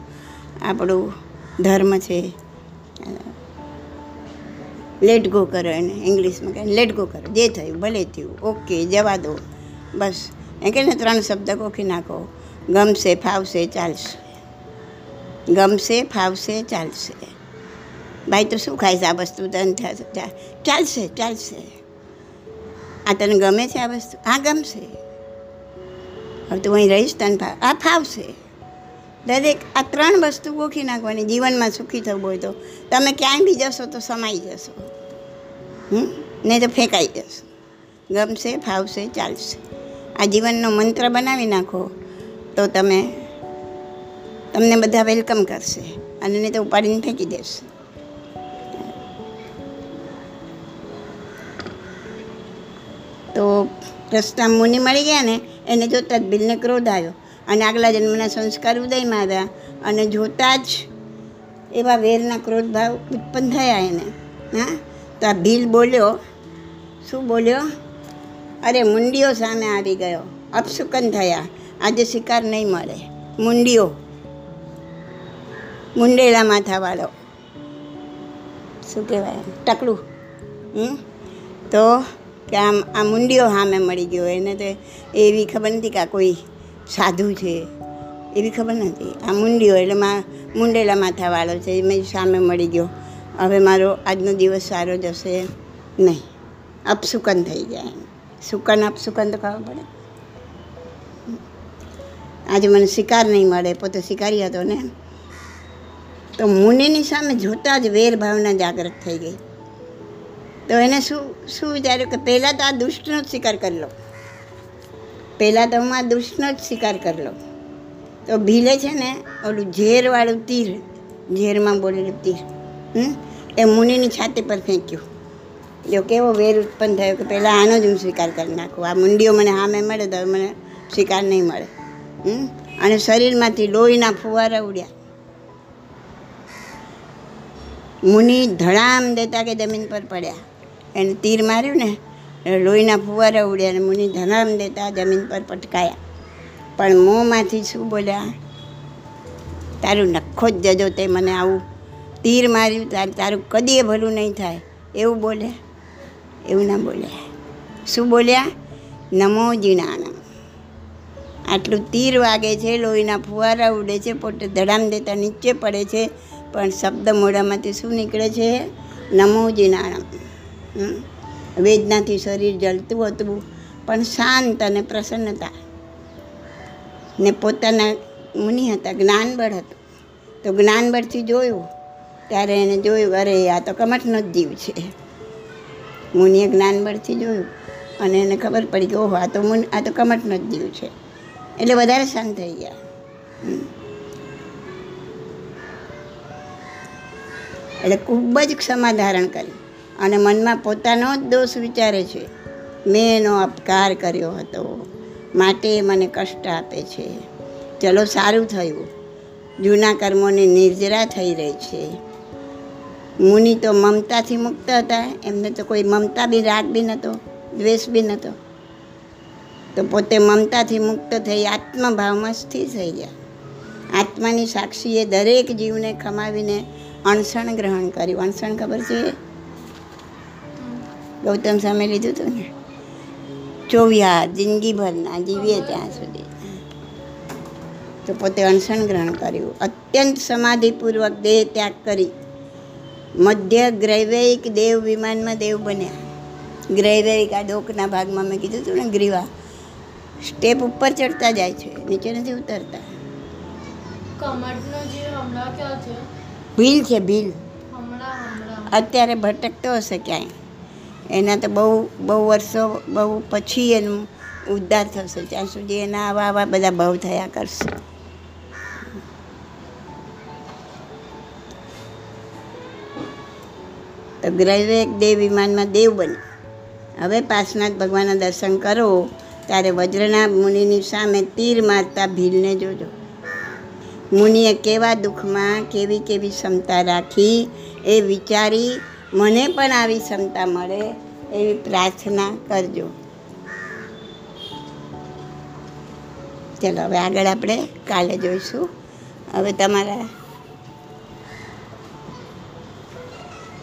આપણું ધર્મ છે. લેટ ગો કરો એને ઇંગ્લિશમાં કહે લેટ ગો કરો. જે થયું, ભલે થયું. ઓકે જવા દો. બસ. એ કહે ને, ત્રણ શબ્દ કોખી નાખો. ગમશે, ફાવશે, ચાલશે. ગમશે, ફાવશે, ચાલશે. ભાઈ તો શું છે આ વસ્તુ તને ચાલશે ચાલશે. આ તને ગમે છે આ વસ્તુ? આ ગમશે. હવે તું અહીં રહીશ, તને ફાવ આ ફાવશે. દરેક આ ત્રણ વસ્તુ ગોખી નાખવાની, જીવનમાં સુખી થવું હોય તો. તમે ક્યાંય બી જશો તો સમાઈ જશો. હમ? નહીં તો ફેંકાઈ જશો. ગમશે, ફાવશે, ચાલશે. આ જીવનનો મંત્ર બનાવી નાખો તો તમે તમને બધા વેલકમ કરશે. અને નહીં તો ઉપાડીને ફેંકી દેશે. તો રસ્તા મુનિ મળી ગયા ને, એને જોતાં જ બિલને ક્રોધ આવ્યો. અને આગલા જન્મના સંસ્કાર ઉદયમાં આવ્યા અને જોતાં જ એવા વેરના ક્રોધ ભાવ ઉત્પન્ન થયા એને. હા? તો આ ભીલ બોલ્યો. શું બોલ્યો? અરે, મુંડીઓ સામે આવી ગયો. અપસુકન થયા. આજે શિકાર નહીં મળે. મુંડીઓ. મુંડેલા માથાવાળો શું કહેવાય ટકલું હમ? તો કે આમ, આ મુંડીઓ સામે મળી ગયો. એને તો એવી ખબર નથી કે આ કોઈ સાધુ છે. એવી ખબર નથી. આ મુંડીઓ, એટલે મા, મુંડેલા માથાવાળો છે એ મેં સામે મળી ગયો. હવે મારો આજનો દિવસ સારો જશે નહીં. અપસુકન થઈ જાય સુકન અપસુકન તો ખબર પડે. આજે મને શિકાર નહીં મળે. પોતે શિકારી હતો ને. તો મુનિની સામે જોતાં જ વેર ભાવના જાગૃત થઈ ગઈ. તો એને શું શું વિચાર્યું કે પહેલાં તો આ દુષ્ટનો જ શિકાર કરી લો. પહેલાં તો હું આ દુષ્ટનો જ શિકાર કરી લો તો ભીલે છે ને ઓલું ઝેરવાળું તીર, ઝેરમાં બોલેલું તીર, હમ, એ મુનિની છાતી પર ફેંક્યું. જો કેવો વેર ઉત્પન્ન થયો કે પહેલાં આનો જ હું સ્વીકાર કરી નાખું. આ મુંડીઓ મને સામે મળે તો મને સ્વીકાર નહીં મળે. હમ, અને શરીરમાંથી લોહીના ફુવારા ઉડ્યા. મુનિ ધડામ દેતા કે જમીન પર પડ્યા. એને તીર માર્યું ને લોહીના ફુવારા ઉડ્યા અને મુનિ ધડામ દેતા જમીન પર પટકાયા. પણ મોંમાંથી શું બોલ્યા? તારું નખો જ જજો તે મને આવું. તીર માર્યું, તાર, તારું કદીએ ભલું નહીં થાય. એવું બોલ્યા એવું ના બોલ્યા શું બોલ્યા? નમો જીણાણમ આટલું તીર વાગે છે, લોહીના ફુવારા ઉડે છે, પોતે ધડામ દેતા નીચે પડે છે પણ શબ્દ મોઢામાંથી શું નીકળે છે? નમો જીનાણમ. હમ. વેદનાથી શરીર જલતું હતું, પણ શાંત અને પ્રસન્નતા. ને પોતાના મુનિ હતા, જ્ઞાનબળ હતું. તો જ્ઞાનબળથી જોયું, ત્યારે એને જોયું, અરે, આ તો કમઠનો જ જીવ છે. મુનિએ જ્ઞાનબળથી જોયું, અને એને ખબર પડી કે, ઓહો, આ તો મુન, આ તો કમઠનો જ જીવ છે. એટલે વધારે શાંત થઈ ગયા. એટલે ખૂબ જ ક્ષમા ધારણ કરી. અને મનમાં પોતાનો જ દોષ વિચારે છે. મેં એનો અપકાર કર્યો હતો. માટે મને કષ્ટ આપે છે. ચલો, સારું થયું. જૂના કર્મોની નિર્જરા થઈ રહી છે. મુનિ તો મમતાથી મુક્ત હતા. એમને તો કોઈ મમતા બી, રાગ બી નહોતો, દ્વેષ બી નહોતો. તો પોતે મમતાથી મુક્ત થઈ આત્મભાવમાં સ્થિર થઈ ગયા. આત્માની સાક્ષીએ દરેક જીવને ખમાવીને અણસણ ગ્રહણ કર્યું. અણસણ ખબર છે? ગૌતમ સામે લીધું હતું ને? ચોવ્યા જિંદગીભરના, જીવીએ ત્યાં સુધી. તો પોતે અણસણ ગ્રહણ કર્યું. અત્યંત સમાધિપૂર્વક દેહ ત્યાગ કરી. મધ્ય ગ્રૈવૈક દેવ વિમાનમાં દેવ બન્યા. ગ્રૈવૈક આ ડોકના ભાગમાં મેં કીધું હતું ને, ગ્રીવા. સ્ટેપ ઉપર ચડતા જાય છે, નીચે નથી ઉતરતા. કમરનો જે હમણાં ક્યાં છે? ભીલ છે ભીલ અત્યારે ભટકતો હશે ક્યાંય. એના તો બહુ બહુ વર્ષો બહુ પછી એનું ઉદ્ધાર થશે. ત્યાં સુધી એના આવા આવા બધા ભાવ થયા કરશે. તો એક દેવ વિમાનમાં દેવ બને હવે પાસનાથ ભગવાનના દર્શન કરો ત્યારે વજ્રના મુનિની સામે તીર મારતા ભીલને જોજો. મુનિએ કેવા દુઃખમાં કેવી કેવી ક્ષમતા રાખી એ વિચારી મને પણ આવી ક્ષમતા મળે એવી પ્રાર્થના કરજો. ચલો, હવે આગળ આપણે કાલે જોઈશું. હવે તમારા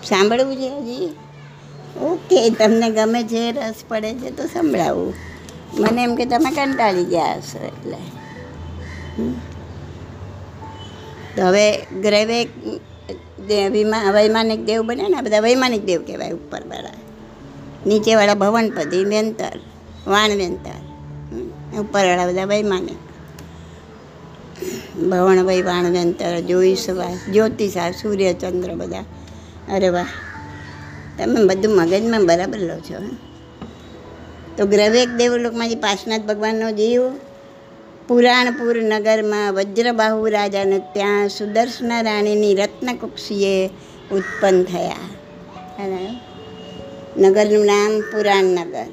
સાંભળવું છે હજી? ઓકે, તમને ગમે જે રસ પડે છે તો સંભળાવું. મને એમ કે તમે કંટાળી ગયા હશો એટલે. હમ. તો હવે ગ્રેવે વિમા, વૈમાનિક દેવ બને ને આ બધા વૈમાનિક દેવ કહેવાય ઉપરવાળા. નીચેવાળા ભવનપતિ, વેંતર, વાણ વેંતર ઉપરવાળા બધા વૈમાનિક. ભવણ વૈ, વાણ વેંતર, જોઈ જ્યોતિષા સૂર્ય, ચંદ્ર બધા. અરે વાહ. તમે બધું મગજમાં બરાબર લો છો? તો ગ્રવેક દેવલોકમાંથી પાર્શનાથ ભગવાનનો જીવ પુરાણપુર નગરમાં વજ્રબાહુ રાજાને ત્યાં સુદર્શના રાણીની રત્નકુક્ષીએ ઉત્પન્ન થયા. નગરનું નામ પુરાણનગર,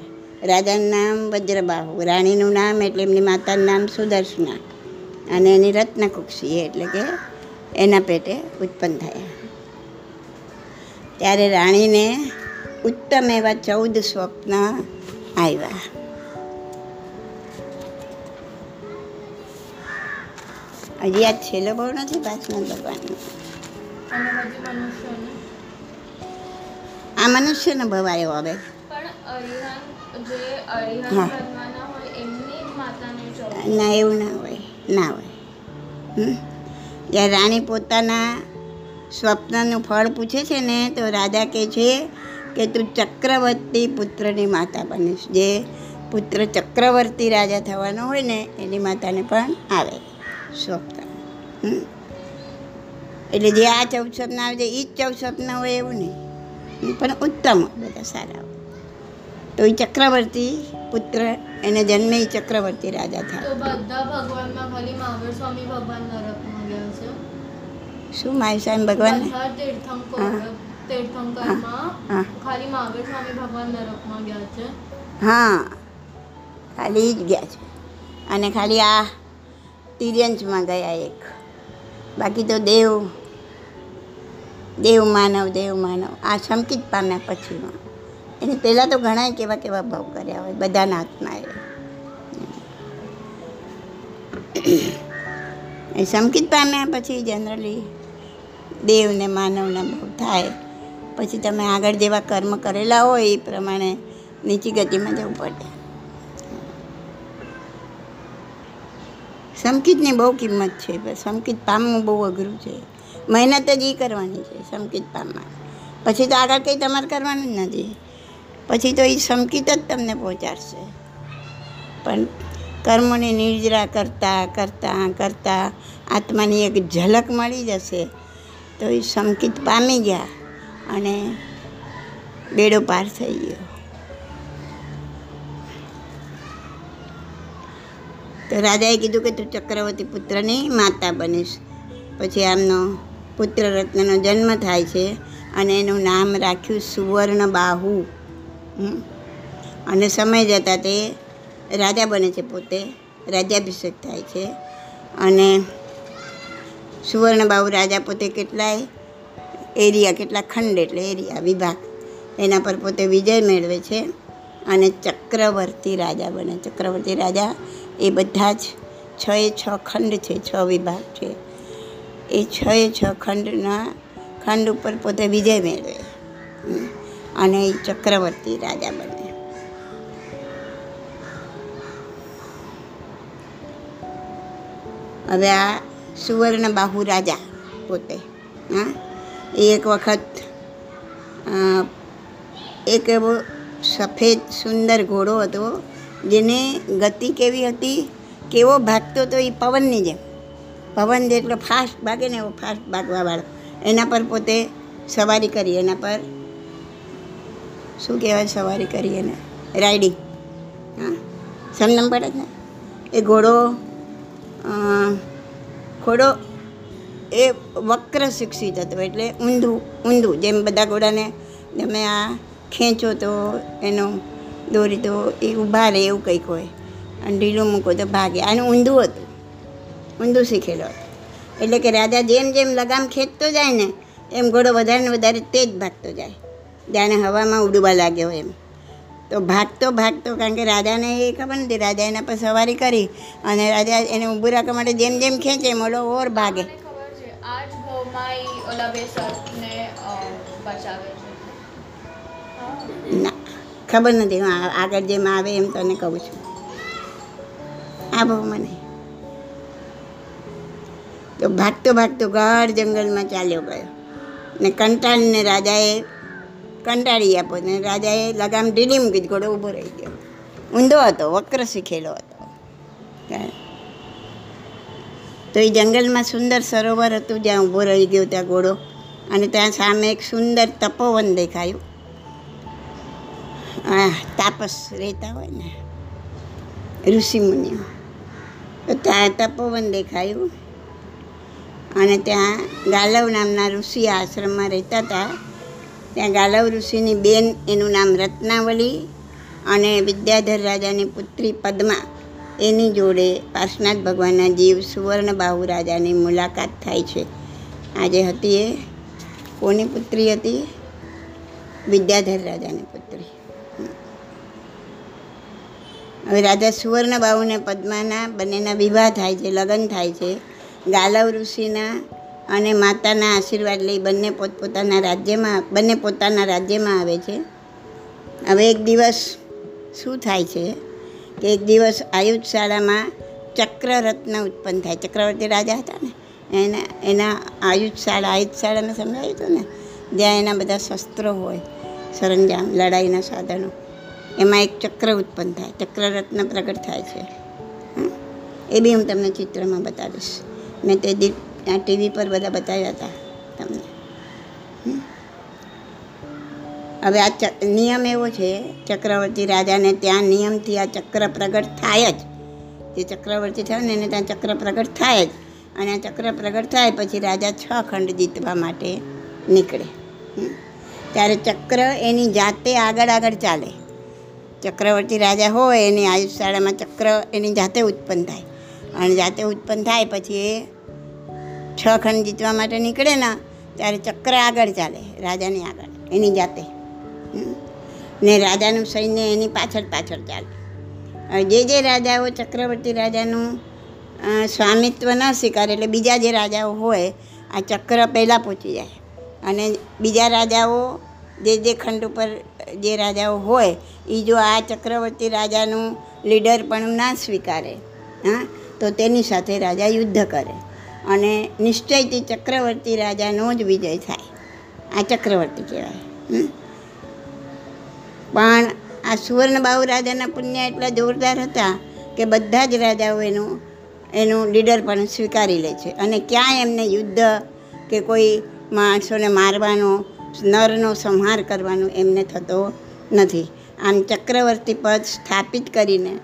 રાજાનું નામ વજ્રબાહુ, રાણીનું નામ એટલે એમની માતાનું નામ સુદર્શના, અને એની રત્નકુક્ષી એટલે કે એના પેટે ઉત્પન્ન થયા. ત્યારે રાણીને ઉત્તમ એવા ચૌદ સ્વપ્ન આવ્યા. હજી આ છેલ્લો બહુ નથી પાછળ ભગવાનનો આ મનુષ્યનો ભાવ આવ્યો હવે. ના એવું ના હોય ના હોય? જ્યારે રાણી પોતાના સ્વપ્નનું ફળ પૂછે છે ને તો રાજા કહે છે કે તું ચક્રવર્તી પુત્રની માતા બનીશ. જે પુત્ર ચક્રવર્તી રાજા થવાનો હોય ને એની માતાને પણ આવે. હમ? એટલે જે આ ચૌદ સ્વપ્ન આવે છે એ જ ચૌદ સ્વપ્ન હોય એવું નહીં. પણ ઉત્તમ બધા સારા તો એ ચક્રવર્તી પુત્ર એને જન્મે ઈ ચક્રવર્તી રાજા થાય. બધા ભગવાનમાં ખાલી મહાવીર સ્વામી ભગવાન નરકમાં ગયા છે? શું માય સાહેબ ભગવાન. તીર્થંકરમાં ખાલી મહાવીર સ્વામી ભગવાન નરકમાં ગયા છે? હા. ખાલી જ ગયા છે. અને ખાલી આ તિર્યંશમાં ગયા એક. બાકી તો દેવ દેવ માનવ દેવ માનવ. આ શમકીત પાના પછીમાં. એને પહેલાં તો ઘણા કેવા કેવા ભાવ કર્યા હોય, બધાના હાથમાં એ. સંકિત પામ્યા પછી જનરલી દેવને માનવના ભાવ થાય. પછી તમે આગળ જેવા કર્મ કરેલા હોય, એ પ્રમાણે નીચી ગતિમાં જવું પડે. સમકિતની બહુ કિંમત છે સમકિત પામવું બહુ અઘરું છે. મહેનત જ એ કરવાની છે સમકિત પામવા પછી તો આગળ કંઈ તમારે કરવાનું જ નથી. પછી તો એ સમકિત જ તમને પહોંચાડશે. પણ કર્મોની નિર્જરા કરતાં કરતાં કરતાં આત્માની એક ઝલક મળી જશે. તો એ સમકિત પામી ગયા અને બેડો પાર થઈ ગયો. તો રાજાએ કીધું કે તું ચક્રવર્તી પુત્રની માતા બનીશ. પછી આમનો પુત્ર રત્નનો જન્મ થાય છે અને એનું નામ રાખ્યું સુવર્ણ બાહુ અને સમય જતાં તે રાજા બને છે પોતે. રાજ્યાભિષેક થાય છે. અને સુવર્ણબાહુ રાજા પોતે કેટલાય એરિયા, કેટલા ખંડ એટલે એરિયા, વિભાગ, એના પર પોતે વિજય મેળવે છે અને ચક્રવર્તી રાજા બને. ચક્રવર્તી રાજા એ બધા જ છ એ છ ખંડ છે, છ વિભાગ છે. એ છ એ છ ખંડના ખંડ ઉપર પોતે વિજય મેળવે. અને એ ચક્રવર્તી રાજા બને. હવે આ સુવર્ણબાહુ રાજા પોતે, હા. એ એક વખત એક એવો સફેદ સુંદર ઘોડો હતો જેને ગતિ કેવી હતી, કેવો ભાગતો હતો એ પવનની જેમ. પવન જેટલો ફાસ્ટ ભાગે ને એવો ફાસ્ટ ભાગવાવાળો એના પર પોતે સવારી કરી, એના પર શું કહેવાય સવારી કરી એને? રાઇડિંગ હા? સમજણ પડે ને એ ઘોડો ઘોડો એ વક્ર શિક્ષિત હતો એટલે ઊંધું ઊંધું. જેમ બધા ઘોડાને તમે આ ખેંચો તો એનો દોરી તો એ ઊભા રહે એવું કંઈક હોય. અને ઢીલું મૂકો તો ભાગે. આનું ઊંધું હતું. ઊંધું શીખેલો હતો. એટલે કે રાજા જેમ જેમ લગામ ખેંચતો જાય ને એમ ઘોડો વધારે ને વધારે તેજ ભાગતો જાય. જાણે હવામાં ઉડવા લાગ્યો એમ. તો ભાગતો ભાગતો કારણ કે રાજાને એ ખબર નથી રાજા એના પર સવારી કરી અને રાજા એને ઊભું રાખવા માટે જેમ જેમ ખેંચે એમ ઓલો ઓર ભાગે. ના. ખબર નથી, હું આગળ જેમ આવે એમ તને કહું છું. આ બહુ મને. તો ભાગતો ભાગતો ઘર જંગલમાં ચાલ્યો ગયો. ને કંટાળીને રાજાએ કંટાળી આપો ને રાજાએ લગામ ઢીલી મૂકી ઘોડો ઊભો રહી ગયો. ઊંધો હતો, વક્ર શીખેલો હતો. તો એ જંગલમાં સુંદર સરોવર હતું, જ્યાં ઊભો રહી ગયો ત્યાં ઘોડો અને ત્યાં સામે એક સુંદર તપોવન દેખાયું. તાપસ રહેતા હોય ને. ઋષિમુનિઓ તો ત્યાં તપોવન દેખાયું. અને ત્યાં ગાલવ નામના ઋષિ આશ્રમમાં રહેતા હતા. ત્યાં ગાલવ ઋષિની બેન એનું નામ રત્નાવલી અને વિદ્યાધર રાજાની પુત્રી પદ્મા એની જોડે પાર્શનાથ ભગવાનના જીવ સુવર્ણબાહુ રાજાની મુલાકાત થાય છે. આજે હતી એ કોની પુત્રી હતી? વિદ્યાધર રાજાની પુત્રી. હવે રાજા સુવર્ણબાહુને પદ્માના બંનેના વિવાહ થાય છે, લગ્ન થાય છે. ગાલવ ઋષિના અને માતાના આશીર્વાદ લઈ બંને પોતપોતાના રાજ્યમાં, બંને પોતાના રાજ્યમાં આવે છે. હવે એક દિવસ શું થાય છે કે એક દિવસ આયુધ શાળામાં ચક્રરત્ન ઉત્પન્ન થાય. ચક્રવર્તી રાજા હતા ને, એના એના આયુધ શાળા આયુધ શાળાને સમજાયું હતું ને? જ્યાં એના બધા શસ્ત્રો હોય, સરંજામ, લડાઈના સાધનો. એમાં એક ચક્ર ઉત્પન્ન થાય, ચક્રરત્ન પ્રગટ થાય છે? એ બી હું તમને ચિત્રમાં બતાવીશ. મેં તે દી ત્યાં ટીવી પર બધા બતાવ્યા હતા તમને. હવે આ નિયમ એવો છે, ચક્રવર્તી રાજાને ત્યાં નિયમથી આ ચક્ર પ્રગટ થાય જ. જે ચક્રવર્તી થયો ને એને ત્યાં ચક્ર પ્રગટ થાય જ. અને આ ચક્ર પ્રગટ થાય પછી રાજા છ ખંડ જીતવા માટે નીકળે? ત્યારે ચક્ર એની જાતે આગળ આગળ ચાલે. ચક્રવર્તી રાજા હોય એની આયુષશાળામાં ચક્ર એની જાતે ઉત્પન્ન થાય. અને જાતે ઉત્પન્ન થાય પછી એ છ ખંડ જીતવા માટે નીકળે ને, ત્યારે ચક્ર આગળ ચાલે, રાજાની આગળ, એની જાતે. ને રાજાનું સૈન્ય એની પાછળ પાછળ ચાલે. જે જે રાજાઓ ચક્રવર્તી રાજાનું સ્વામિત્વ ન સ્વીકારે એટલે બીજા જે રાજાઓ હોય, આ ચક્ર પહેલાં પહોંચી જાય. અને બીજા રાજાઓ જે જે ખંડ ઉપર જે રાજાઓ હોય એ જો આ ચક્રવર્તી રાજાનું લીડર પણ ના સ્વીકારે, હા? તો તેની સાથે રાજા યુદ્ધ કરે. અને નિશ્ચયથી ચક્રવર્તી રાજાનો જ વિજય થાય. આ ચક્રવર્તી કહેવાય. પણ આ સુવર્ણબાહુ રાજાના પુણ્ય એટલા જોરદાર હતા કે બધા જ રાજાઓ એનું એનું લીડર પણ સ્વીકારી લે છે. અને ક્યાંય એમને યુદ્ધ કે કોઈ માણસોને મારવાનો નરનો સંહાર કરવાનો એમને થતો નથી. આમ ચક્રવર્તી પદ સ્થાપિત કરીને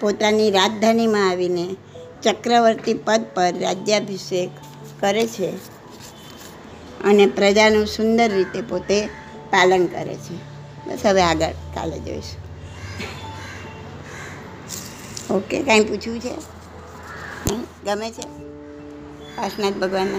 પોતાની રાજધાનીમાં આવીને ચક્રવર્તી પદ પર રાજ્યાભિષેક કરે છે અને પ્રજાનું સુંદર રીતે પોતે પાલન કરે છે. બસ હવે આગળ, કાલે જોઈશું. ઓકે, કાંઈ પૂછવું છે? ગમે છે? કાશનાથ ભગવાનના